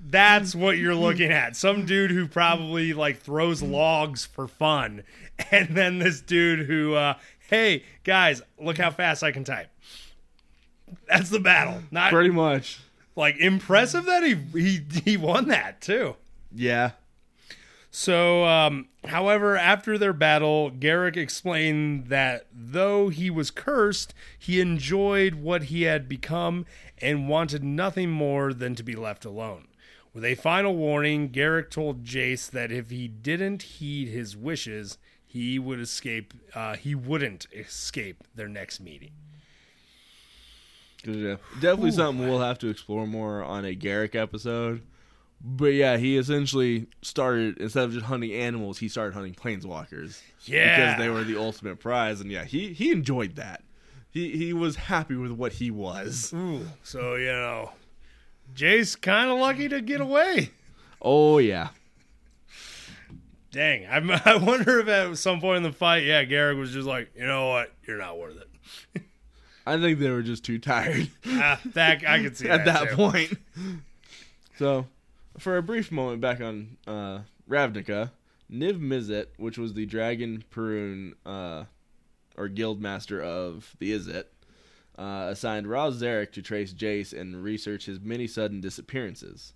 [SPEAKER 2] that's what you're looking at. Some dude who probably like throws logs for fun. And then this dude who uh hey guys, look how fast I can type. That's the battle. Not
[SPEAKER 3] Pretty much.
[SPEAKER 2] like impressive that he he he won that too.
[SPEAKER 3] Yeah.
[SPEAKER 2] So, um, however, after their battle, Garruk explained that though he was cursed, he enjoyed what he had become and wanted nothing more than to be left alone. With a final warning, Garruk told Jace that if he didn't heed his wishes, he would escape. Uh, he wouldn't escape their next meeting.
[SPEAKER 3] yeah, definitely something we'll have to explore more on a Garruk episode, But yeah, he essentially started instead of just hunting animals, he started hunting planeswalkers.
[SPEAKER 2] Yeah.
[SPEAKER 3] because they were the ultimate prize, and yeah, he he enjoyed that. He he was happy with what he was.
[SPEAKER 2] Ooh, so you know, Jay's kind of lucky to get away.
[SPEAKER 3] Oh yeah,
[SPEAKER 2] Dang, I, I wonder if at some point in the fight, yeah, Garruk was just like, you know what, you're not worth it.
[SPEAKER 3] I think they were just too tired
[SPEAKER 2] Ah, that I could see
[SPEAKER 3] at that
[SPEAKER 2] too.
[SPEAKER 3] point. So, for a brief moment back on uh, Ravnica, Niv Mizzet, which was the Dragon Parun uh, or guild master of the Izzet, uh, assigned Ral Zarek to trace Jace and research his many sudden disappearances.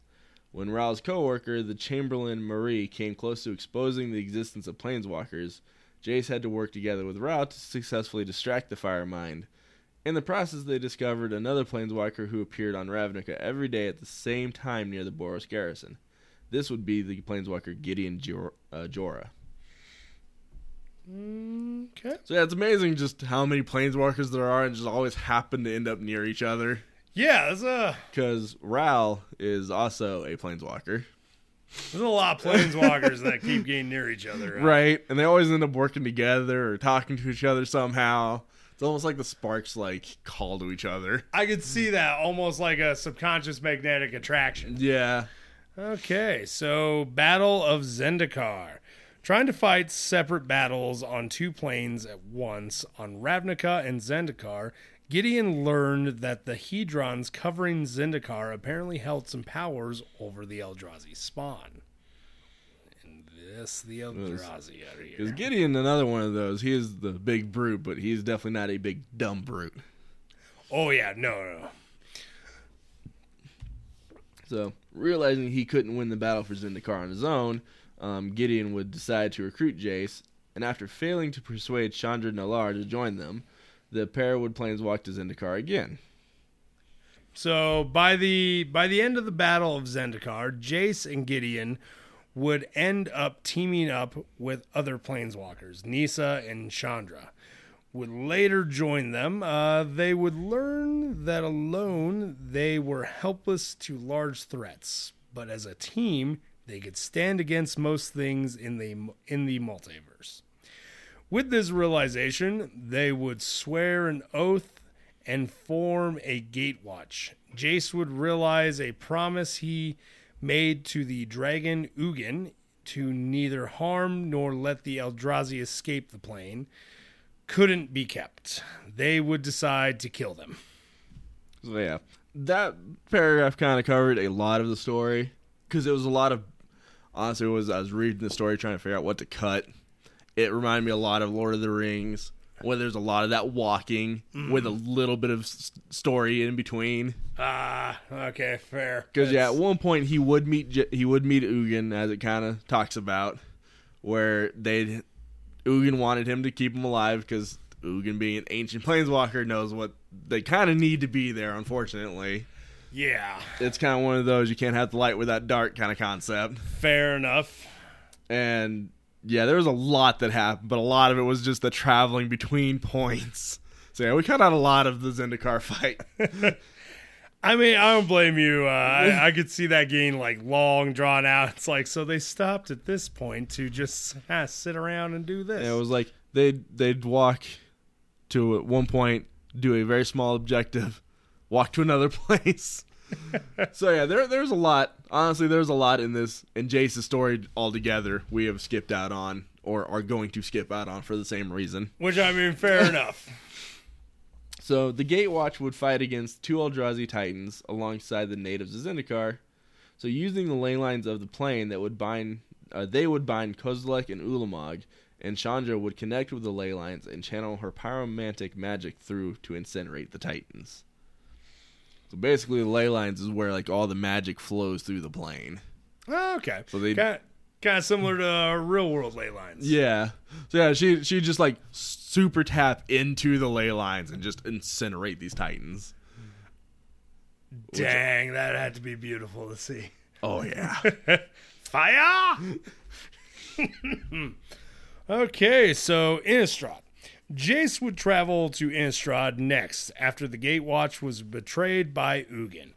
[SPEAKER 3] When Ral's co-worker, the Chamberlain Maree, came close to exposing the existence of planeswalkers, Jace had to work together with Ral to successfully distract the Fire Mind. In the process, they discovered another planeswalker who appeared on Ravnica every day at the same time near the Boros garrison. This would be the planeswalker Gideon Jor- uh, Jura.
[SPEAKER 2] Okay.
[SPEAKER 3] So yeah, it's amazing just how many planeswalkers there are and just always happen to end up near each other.
[SPEAKER 2] Yeah, there's a uh,
[SPEAKER 3] Because Ral is also a planeswalker.
[SPEAKER 2] there's a lot of planeswalkers that keep getting near each other.
[SPEAKER 3] Right. And they always end up working together or talking to each other somehow. It's almost like the sparks like call to each other.
[SPEAKER 2] I could see that almost like a subconscious magnetic attraction.
[SPEAKER 3] Yeah.
[SPEAKER 2] Okay, so Battle of Zendikar. Trying to fight separate battles on two planes at once on Ravnica and Zendikar, Gideon learned that the Hedrons covering Zendikar apparently held some powers over the Eldrazi spawn. And this, the Eldrazi out
[SPEAKER 3] Is
[SPEAKER 2] here.
[SPEAKER 3] Gideon another one of those? He is the big brute, but he's definitely not a big dumb brute.
[SPEAKER 2] Oh, yeah, no, no.
[SPEAKER 3] So, realizing he couldn't win the battle for Zendikar on his own, um, Gideon would decide to recruit Jace, and after failing to persuade Chandra Nalaar to join them, the pair would planeswalk to Zendikar again.
[SPEAKER 2] So by the by the end of the Battle of Zendikar, Jace and Gideon would end up teaming up with other planeswalkers, Nissa and Chandra. Would later join them. Uh, they would learn that alone they were helpless to large threats, but as a team they could stand against most things in the in the multiverse. With this realization, they would swear an oath and form a gatewatch. Jace would realize a promise he made to the dragon Ugin to neither harm nor let the Eldrazi escape the plane couldn't be kept. They would decide to kill them.
[SPEAKER 3] So, yeah, that paragraph kind of covered a lot of the story because it was a lot of. Honestly, was I was reading the story trying to figure out what to cut. It reminded me a lot of Lord of the Rings, where there's a lot of that walking with a little bit of s- story in between.
[SPEAKER 2] Ah, okay, fair.
[SPEAKER 3] Because yeah, at one point he would meet J- he would meet Ugin, as it kind of talks about, where they Ugin wanted him to keep him alive because Ugin, being an ancient planeswalker, knows what they kind of need to be there. Unfortunately,
[SPEAKER 2] yeah,
[SPEAKER 3] it's kind of one of those you can't have the light without dark kind of concept.
[SPEAKER 2] fair enough.
[SPEAKER 3] And yeah, there was a lot that happened, but a lot of it was just the traveling between points. So yeah, we cut out a lot of the Zendikar fight.
[SPEAKER 2] I mean, I don't blame you. Uh, I, I could see that getting like long, drawn out. It's like so they stopped at this point to just ah, sit around and do this.
[SPEAKER 3] And it was like they'd they'd walk to at one point do a very small objective, walk to another place. so yeah, there there's a lot. Honestly, there's a lot in this in Jace's story altogether. We have skipped out on or are going to skip out on for the same reason.
[SPEAKER 2] Which I mean, fair enough.
[SPEAKER 3] So the Gatewatch would fight against two Eldrazi Titans alongside the natives of Zendikar. So using the ley lines of the plane that would bind, uh, they would bind Kozilek and Ulamog, and Chandra would connect with the ley lines and channel her pyromantic magic through to incinerate the Titans. So basically, the ley lines is where like all the magic flows through the plane.
[SPEAKER 2] Oh, okay.
[SPEAKER 3] So they-
[SPEAKER 2] kind kind of similar to uh, real world ley lines.
[SPEAKER 3] Yeah. So yeah, she she just like super tap into the ley lines and just incinerate these Titans.
[SPEAKER 2] Dang, that had to be beautiful to see.
[SPEAKER 3] Oh yeah.
[SPEAKER 2] Fire! okay, so Innistrad. Jace would travel to Innistrad next after the Gatewatch was betrayed by Ugin.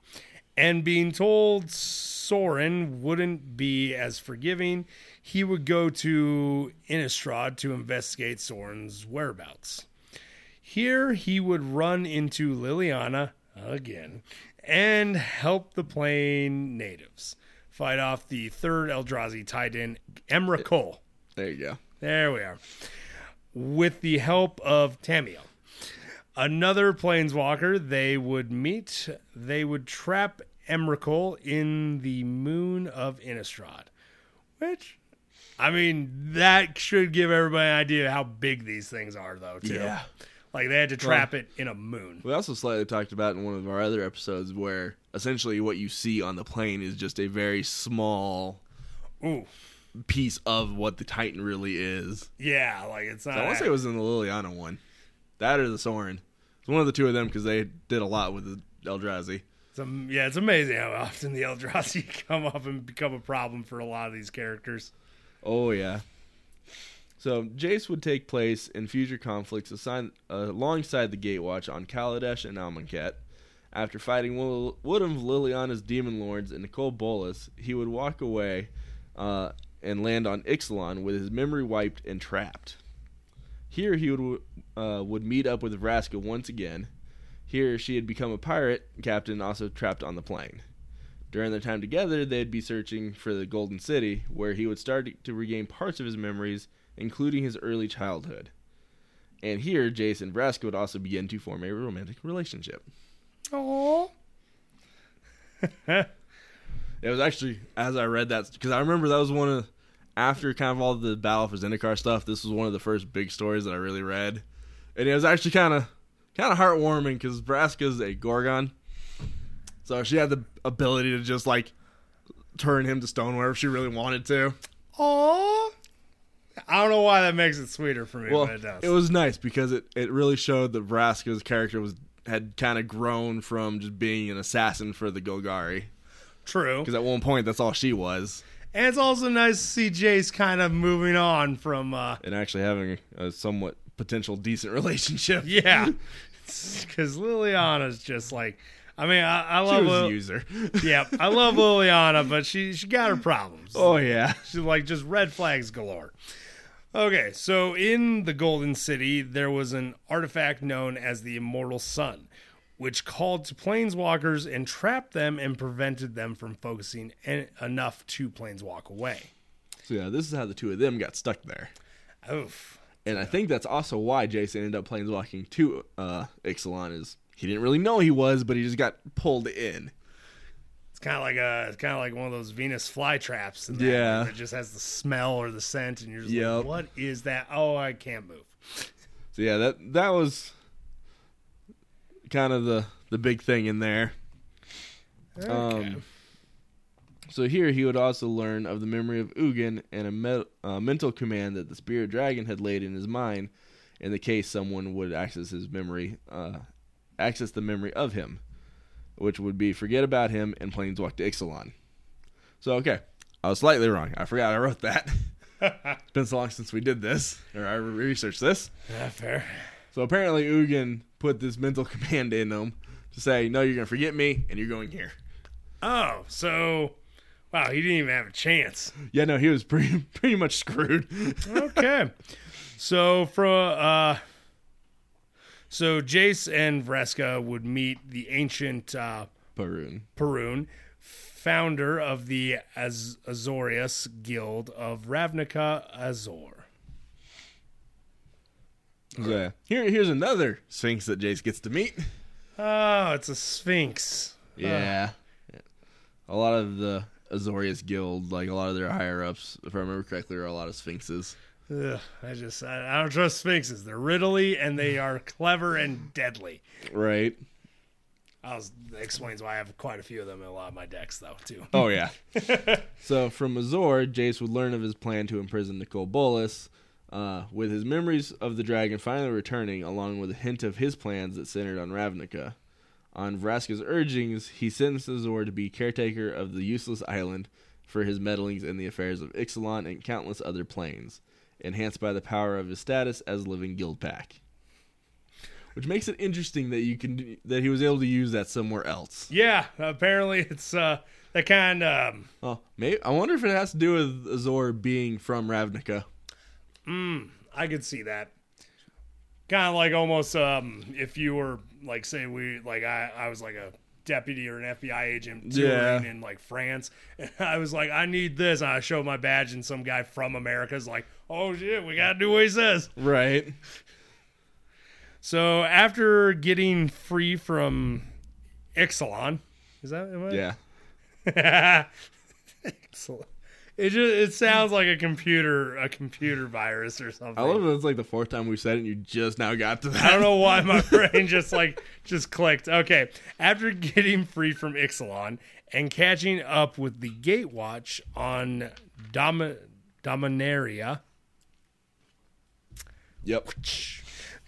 [SPEAKER 2] And being told Sorin wouldn't be as forgiving, he would go to Innistrad to investigate Sorin's whereabouts. Here he would run into Liliana again and help the plain natives fight off the third Eldrazi titan, Emrakul.
[SPEAKER 3] There you go.
[SPEAKER 2] There we are. With the help of Tamiyo. Another planeswalker they would meet, they would trap Emrakul in the moon of Innistrad. Which, I mean, that should give everybody an idea how big these things are, though, too.
[SPEAKER 3] Yeah.
[SPEAKER 2] Like, they had to trap it in a moon.
[SPEAKER 3] We also slightly talked about in one of our other episodes where essentially what you see on the plane is just a very small
[SPEAKER 2] Ooh.
[SPEAKER 3] Piece of what the Titan really is.
[SPEAKER 2] Yeah, like, it's not.
[SPEAKER 3] I want to say it was in the Liliana one. That or the Sorin. It's one of the two of them because they did a lot with the Eldrazi.
[SPEAKER 2] It's am- yeah, it's amazing how often the Eldrazi come up and become a problem for a lot of these characters.
[SPEAKER 3] Oh yeah. So Jace would take place in future conflicts assign, uh, alongside the Gatewatch on Kaladesh and Amonkhet. After fighting one one of Liliana's demon lords and Nicol Bolas, he would walk away uh, and land on Ixalan with his memory wiped and trapped. Here he would uh, would meet up with Vraska once again. Here she had become a pirate captain, also trapped on the plane. During their time together, they'd be searching for the Golden City, where he would start to regain parts of his memories, including his early childhood. And here, Jason and Vraska would also begin to form a romantic relationship.
[SPEAKER 2] Oh,
[SPEAKER 3] It was actually as I read that because I remember that was one of after kind of all the Battle for Zendikar stuff. This was one of the first big stories that I really read, and it was actually kind of kind of heartwarming because Vraska's a Gorgon, so she had the ability to just like turn him to stone wherever she really wanted to.
[SPEAKER 2] oh. I don't know why that makes it sweeter for me,
[SPEAKER 3] Well,
[SPEAKER 2] but it does.
[SPEAKER 3] it was nice because it, it really showed that Vraska's character was had kind of grown from just being an assassin for the Golgari.
[SPEAKER 2] True,
[SPEAKER 3] Because at one point, that's all she was,
[SPEAKER 2] and it's also nice to see Jace kind of moving on from. uh
[SPEAKER 3] and actually having a somewhat potential decent relationship.
[SPEAKER 2] Yeah, because Liliana's just like. I mean, I, I
[SPEAKER 3] She
[SPEAKER 2] love.
[SPEAKER 3] was a
[SPEAKER 2] Lil-
[SPEAKER 3] user.
[SPEAKER 2] yeah, I love Liliana, but she she got her problems.
[SPEAKER 3] oh yeah.
[SPEAKER 2] She's like just red flags galore. Okay, so in the Golden City, there was an artifact known as the Immortal Sun, which called to planeswalkers and trapped them and prevented them from focusing en- enough to planeswalk away.
[SPEAKER 3] So yeah, this is how the two of them got stuck there.
[SPEAKER 2] Oof.
[SPEAKER 3] And I think that's also why Jason ended up planeswalking to uh, Ixalan is he didn't really know he was, but he just got pulled in.
[SPEAKER 2] It's kind of like a, it's kind of like one of those Venus flytraps.
[SPEAKER 3] Yeah.
[SPEAKER 2] It just has the smell or the scent, and you're just
[SPEAKER 3] Yep.
[SPEAKER 2] like, "What is that? Oh, I can't move."
[SPEAKER 3] So yeah, that that was kind of the the big thing in there.
[SPEAKER 2] Okay.
[SPEAKER 3] Um, so here he would also learn of the memory of Ugin and a me- uh, mental command that the spirit dragon had laid in his mind in the case someone would access his memory, uh, access the memory of him, which would be forget about him and planeswalk to Ixalan. So okay, I was slightly wrong. I forgot I wrote that. it's been so long since we did this, or I researched this.
[SPEAKER 2] yeah, fair.
[SPEAKER 3] So apparently Ugin put this mental command in them to say, "No, you're gonna forget me, and you're going here."
[SPEAKER 2] Oh, so wow, he didn't even have a chance.
[SPEAKER 3] Yeah, no, he was pretty pretty much screwed.
[SPEAKER 2] okay. So from uh so Jace and Vraska would meet the ancient uh
[SPEAKER 3] Parun.
[SPEAKER 2] Perun, founder of the Az- Azorius Guild of Ravnica Azor.
[SPEAKER 3] So, yeah. Here, here's another Sphinx that Jace gets to meet.
[SPEAKER 2] Oh, it's a Sphinx.
[SPEAKER 3] Yeah. A lot of the Azorius Guild, like a lot of their higher ups, if I remember correctly, are a lot of Sphinxes.
[SPEAKER 2] Ugh, I just I, I don't trust Sphinxes. They're riddly and they are clever and deadly.
[SPEAKER 3] Right.
[SPEAKER 2] I was, that explains why I have quite a few of them in a lot of my decks, though, too.
[SPEAKER 3] Oh yeah. so from Azor, Jace would learn of his plan to imprison Nicol Bolas, uh, with his memories of the dragon finally returning, along with a hint of his plans that centered on Ravnica. On Vraska's urgings, he sentenced Azor to be caretaker of the useless island for his meddlings in the affairs of Ixalan and countless other planes, enhanced by the power of his status as living guild pact. which makes it interesting that you can that he was able to use that somewhere else.
[SPEAKER 2] Yeah, apparently it's uh that kind of um,
[SPEAKER 3] Oh, maybe I wonder if it has to do with Azor being from Ravnica.
[SPEAKER 2] I could see that. Kind of like almost um if you were like say we like I I was like a deputy or an FBI agent touring
[SPEAKER 3] Yeah.
[SPEAKER 2] in like France and I was like I need this and I show my badge and some guy from America is like oh shit we got to do what he says.
[SPEAKER 3] Right.
[SPEAKER 2] So after getting free from Exelon, is that am I-
[SPEAKER 3] Yeah.
[SPEAKER 2] Excellent. It just it sounds like a computer a computer virus or something.
[SPEAKER 3] I love that it's like the fourth time we said it and you just now got to that.
[SPEAKER 2] I don't know why my brain just like just clicked. Okay, after getting free from Ixalan and catching up with the Gatewatch on Dom- Dominaria,
[SPEAKER 3] Yep.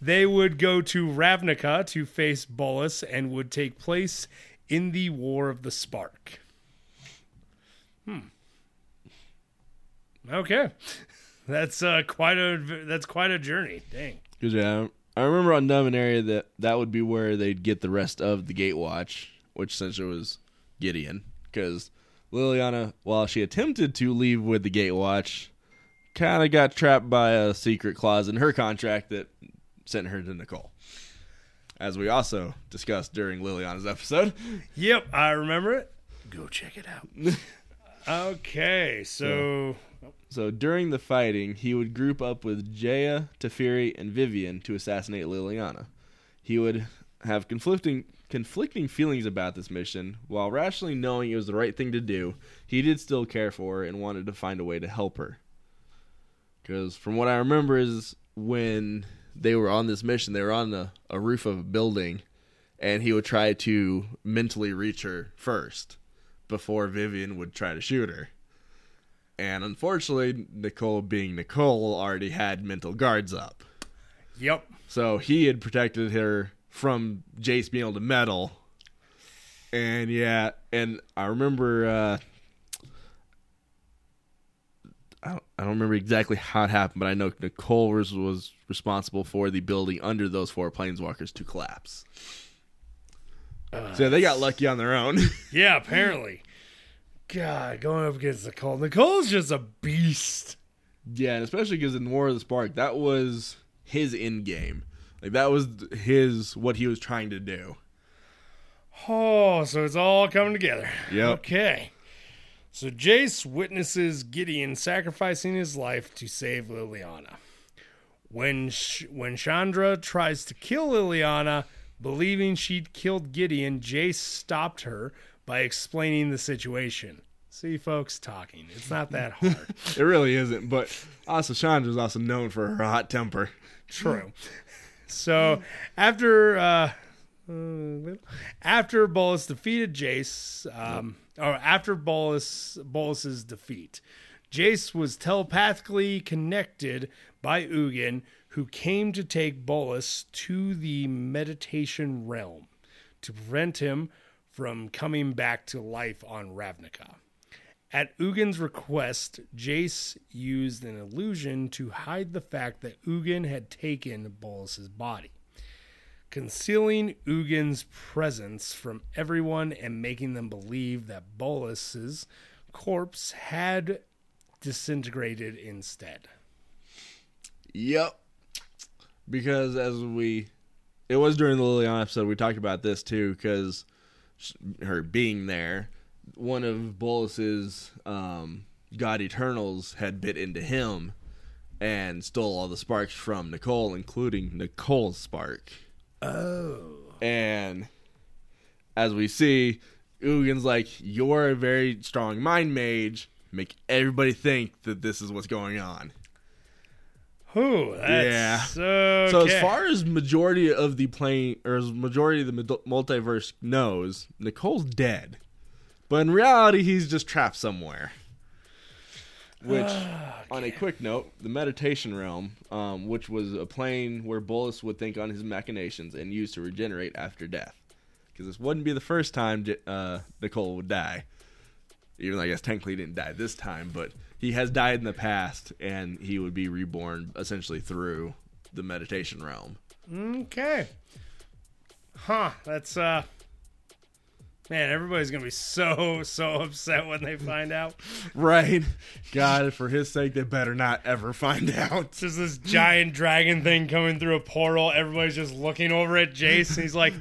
[SPEAKER 2] they would go to Ravnica to face Bolas and would take place in the War of the Spark. Hmm. Okay. That's uh, quite a that's quite a journey. Dang.
[SPEAKER 3] Because yeah, I remember on Dominaria that that would be where they'd get the rest of the Gatewatch, which essentially was Gideon. Because Liliana, while she attempted to leave with the Gatewatch, kind of got trapped by a secret clause in her contract that sent her to Nicol. As we also discussed during Liliana's episode.
[SPEAKER 2] Yep, I remember it. Go check it out. okay, so
[SPEAKER 3] So during the fighting, he would group up with Jaya, Teferi, and Vivien to assassinate Liliana. He would have conflicting conflicting feelings about this mission, while rationally knowing it was the right thing to do. He did still care for her and wanted to find a way to help her. Because from what I remember is when they were on this mission, they were on a, a roof of a building, and he would try to mentally reach her first before Vivien would try to shoot her. And unfortunately, Nicol, being Nicol, already had mental guards up.
[SPEAKER 2] yep.
[SPEAKER 3] So he had protected her from Jace being able to meddle. And yeah, and I remember, uh, I, don't, I don't remember exactly how it happened, but I know Nicol was, was responsible for the building under those four planeswalkers to collapse. so they got lucky on their own.
[SPEAKER 2] Yeah, apparently. God, going up against Nicol. Nicol's just a beast.
[SPEAKER 3] Yeah, and especially because in War of the Spark, that was his end game. Like that was his what he was trying to do.
[SPEAKER 2] Oh, so it's all coming together.
[SPEAKER 3] Yep.
[SPEAKER 2] Okay. So Jace witnesses Gideon sacrificing his life to save Liliana. When Sh- when Chandra tries to kill Liliana, believing she'd killed Gideon, Jace stopped her by explaining the situation. See, folks, talking. It's not that hard.
[SPEAKER 3] It really isn't, but also Chandra's also known for her hot temper.
[SPEAKER 2] True. So after uh, uh, after Bolas defeated Jace, um, or after Bolas Bolas's defeat, Jace was telepathically connected by Ugin, who came to take Bolas to the meditation realm to prevent him from coming back to life on Ravnica. At Ugin's request, Jace used an illusion to hide the fact that Ugin had taken Bolas's body, concealing Ugin's presence from everyone and making them believe that Bolas's corpse had disintegrated instead.
[SPEAKER 3] Yep. Because as we, it was during the Liliana episode we talked about this too, because her being there, one of Bolas's um, God Eternals had bit into him and stole all the sparks from Nicol, including Nicol's spark.
[SPEAKER 2] Oh.
[SPEAKER 3] And as we see, Ugin's like, You're a very strong mind mage. Make everybody think that this is what's going on.
[SPEAKER 2] Whew,
[SPEAKER 3] Yeah.
[SPEAKER 2] okay.
[SPEAKER 3] So as far as majority of the plane or as majority of the multiverse knows, Nicol's dead. But in reality, he's just trapped somewhere. Which, on a quick note, the meditation realm, um, which was a plane where Bolas would think on his machinations and use to regenerate after death. Because this wouldn't be the first time uh, Nicol would die. Even though I guess technically he didn't die this time, but he has died in the past, and he would be reborn essentially through the meditation realm.
[SPEAKER 2] Okay. Huh. That's uh Man, everybody's gonna be so so upset when they find out.
[SPEAKER 3] Right. God, for his sake, they better not ever find out.
[SPEAKER 2] Just this giant dragon thing coming through a portal. Everybody's just looking over at Jace, and he's like,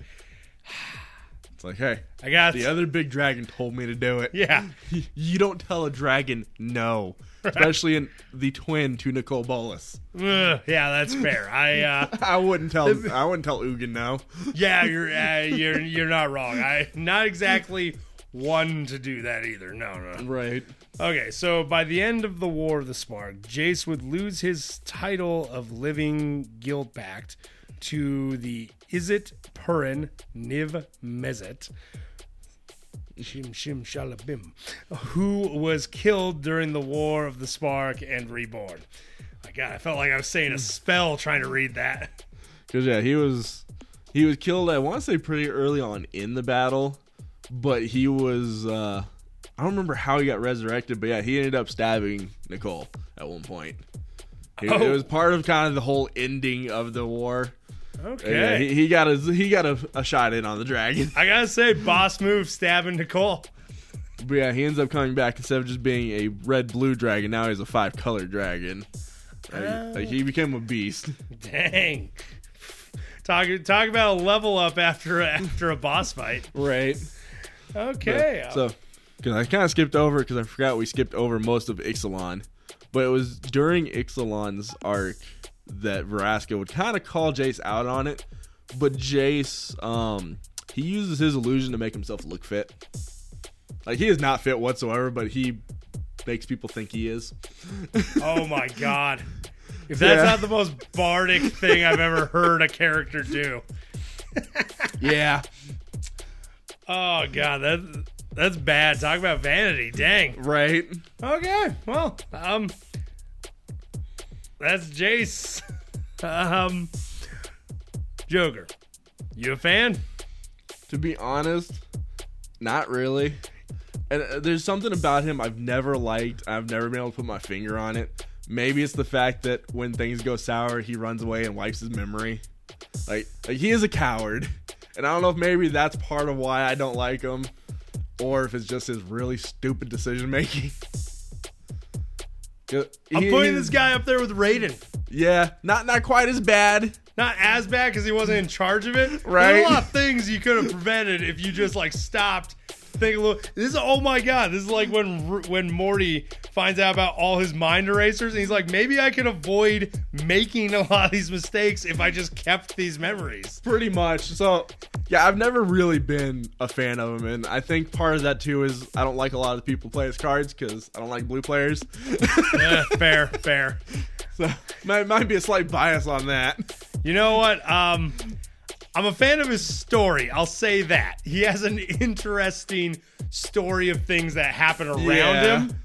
[SPEAKER 3] It's like, hey,
[SPEAKER 2] "I got
[SPEAKER 3] the other big dragon told me to do it.
[SPEAKER 2] yeah."
[SPEAKER 3] You don't tell a dragon no, especially in the twin to Nicol Bolas.
[SPEAKER 2] Ugh, yeah, that's fair. I uh,
[SPEAKER 3] I wouldn't tell. I wouldn't tell Ugin no.
[SPEAKER 2] yeah, you're uh, you're you're not wrong. I not exactly one to do that either. No, no.
[SPEAKER 3] Right.
[SPEAKER 2] Okay, so by the end of the War of the Spark, Jace would lose his title of Living Guild Pact to the Izzet Parun Niv Mizzet. Shim Shim Shalabim, who was killed during the War of the Spark and Reborn. My God, I felt like I was saying a spell trying to read that.
[SPEAKER 3] Because yeah, he was he was killed. I want to say pretty early on in the battle, but he was. uh I don't remember how he got resurrected, but yeah, he ended up stabbing Nicol at one point. He-
[SPEAKER 2] Oh.
[SPEAKER 3] It was part of kind of the whole ending of the war.
[SPEAKER 2] Okay.
[SPEAKER 3] Yeah, he, he got a he got a, a shot in on the dragon.
[SPEAKER 2] I gotta say, boss move stabbing Nicol.
[SPEAKER 3] But yeah, he ends up coming back instead of just being a red blue dragon. Now he's a five color dragon. Like, uh. like, he became a beast.
[SPEAKER 2] Dang. Talk talk about a level up after after a boss fight.
[SPEAKER 3] Right.
[SPEAKER 2] Okay.
[SPEAKER 3] So, because I kind of skipped over because I forgot we skipped over most of Ixalan, but it was during Ixalan's arc that Vraska would kind of call Jace out on it, but Jace, um, he uses his illusion to make himself look fit. Like he is not fit whatsoever, but he makes people think he is.
[SPEAKER 2] oh my god. If that's
[SPEAKER 3] Yeah.
[SPEAKER 2] not the most bardic thing I've ever heard a character do.
[SPEAKER 3] Yeah.
[SPEAKER 2] Oh god, that that's bad. Talk about vanity. Dang.
[SPEAKER 3] Right.
[SPEAKER 2] Okay. Well, um that's Jace. Um Joker. You a fan?
[SPEAKER 3] To be honest, not really. And uh, there's something about him I've never liked. I've never been able to put my finger on it. Maybe it's the fact that when things go sour, he runs away and wipes his memory. Like, like he is a coward. And I don't know if maybe that's part of why I don't like him, or if it's just his really stupid decision making.
[SPEAKER 2] I'm putting this guy up there with Raiden.
[SPEAKER 3] Yeah, not not quite as bad.
[SPEAKER 2] Not as bad because he wasn't in charge of it.
[SPEAKER 3] Right.
[SPEAKER 2] There's a lot of things you could have prevented if you just like stopped. Think a little. This is oh my god. This is like when when Morty finds out about all his mind erasers, and he's like, maybe I could avoid making a lot of these mistakes if I just kept these memories.
[SPEAKER 3] Pretty much. So, yeah, I've never really been a fan of him, and I think part of that too is I don't like a lot of people play his cards because I don't like blue players.
[SPEAKER 2] Eh, fair, fair.
[SPEAKER 3] so, might might be a slight bias on that.
[SPEAKER 2] You know what? Um, I'm a fan of his story. I'll say that he has an interesting story of things that happen around
[SPEAKER 3] Yeah.
[SPEAKER 2] him,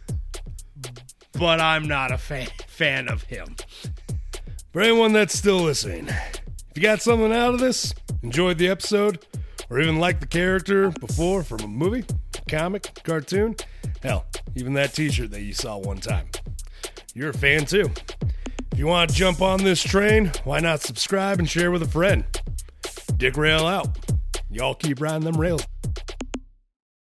[SPEAKER 2] but I'm not a fan fan of him. For anyone that's still listening, if you got something out of this, enjoyed the episode, or even liked the character before from a movie, comic, cartoon, hell, even that T-shirt that you saw one time, you're a fan too. If you want to jump on this train, why not subscribe and share with a friend? Dick rail out. Y'all keep riding them rails.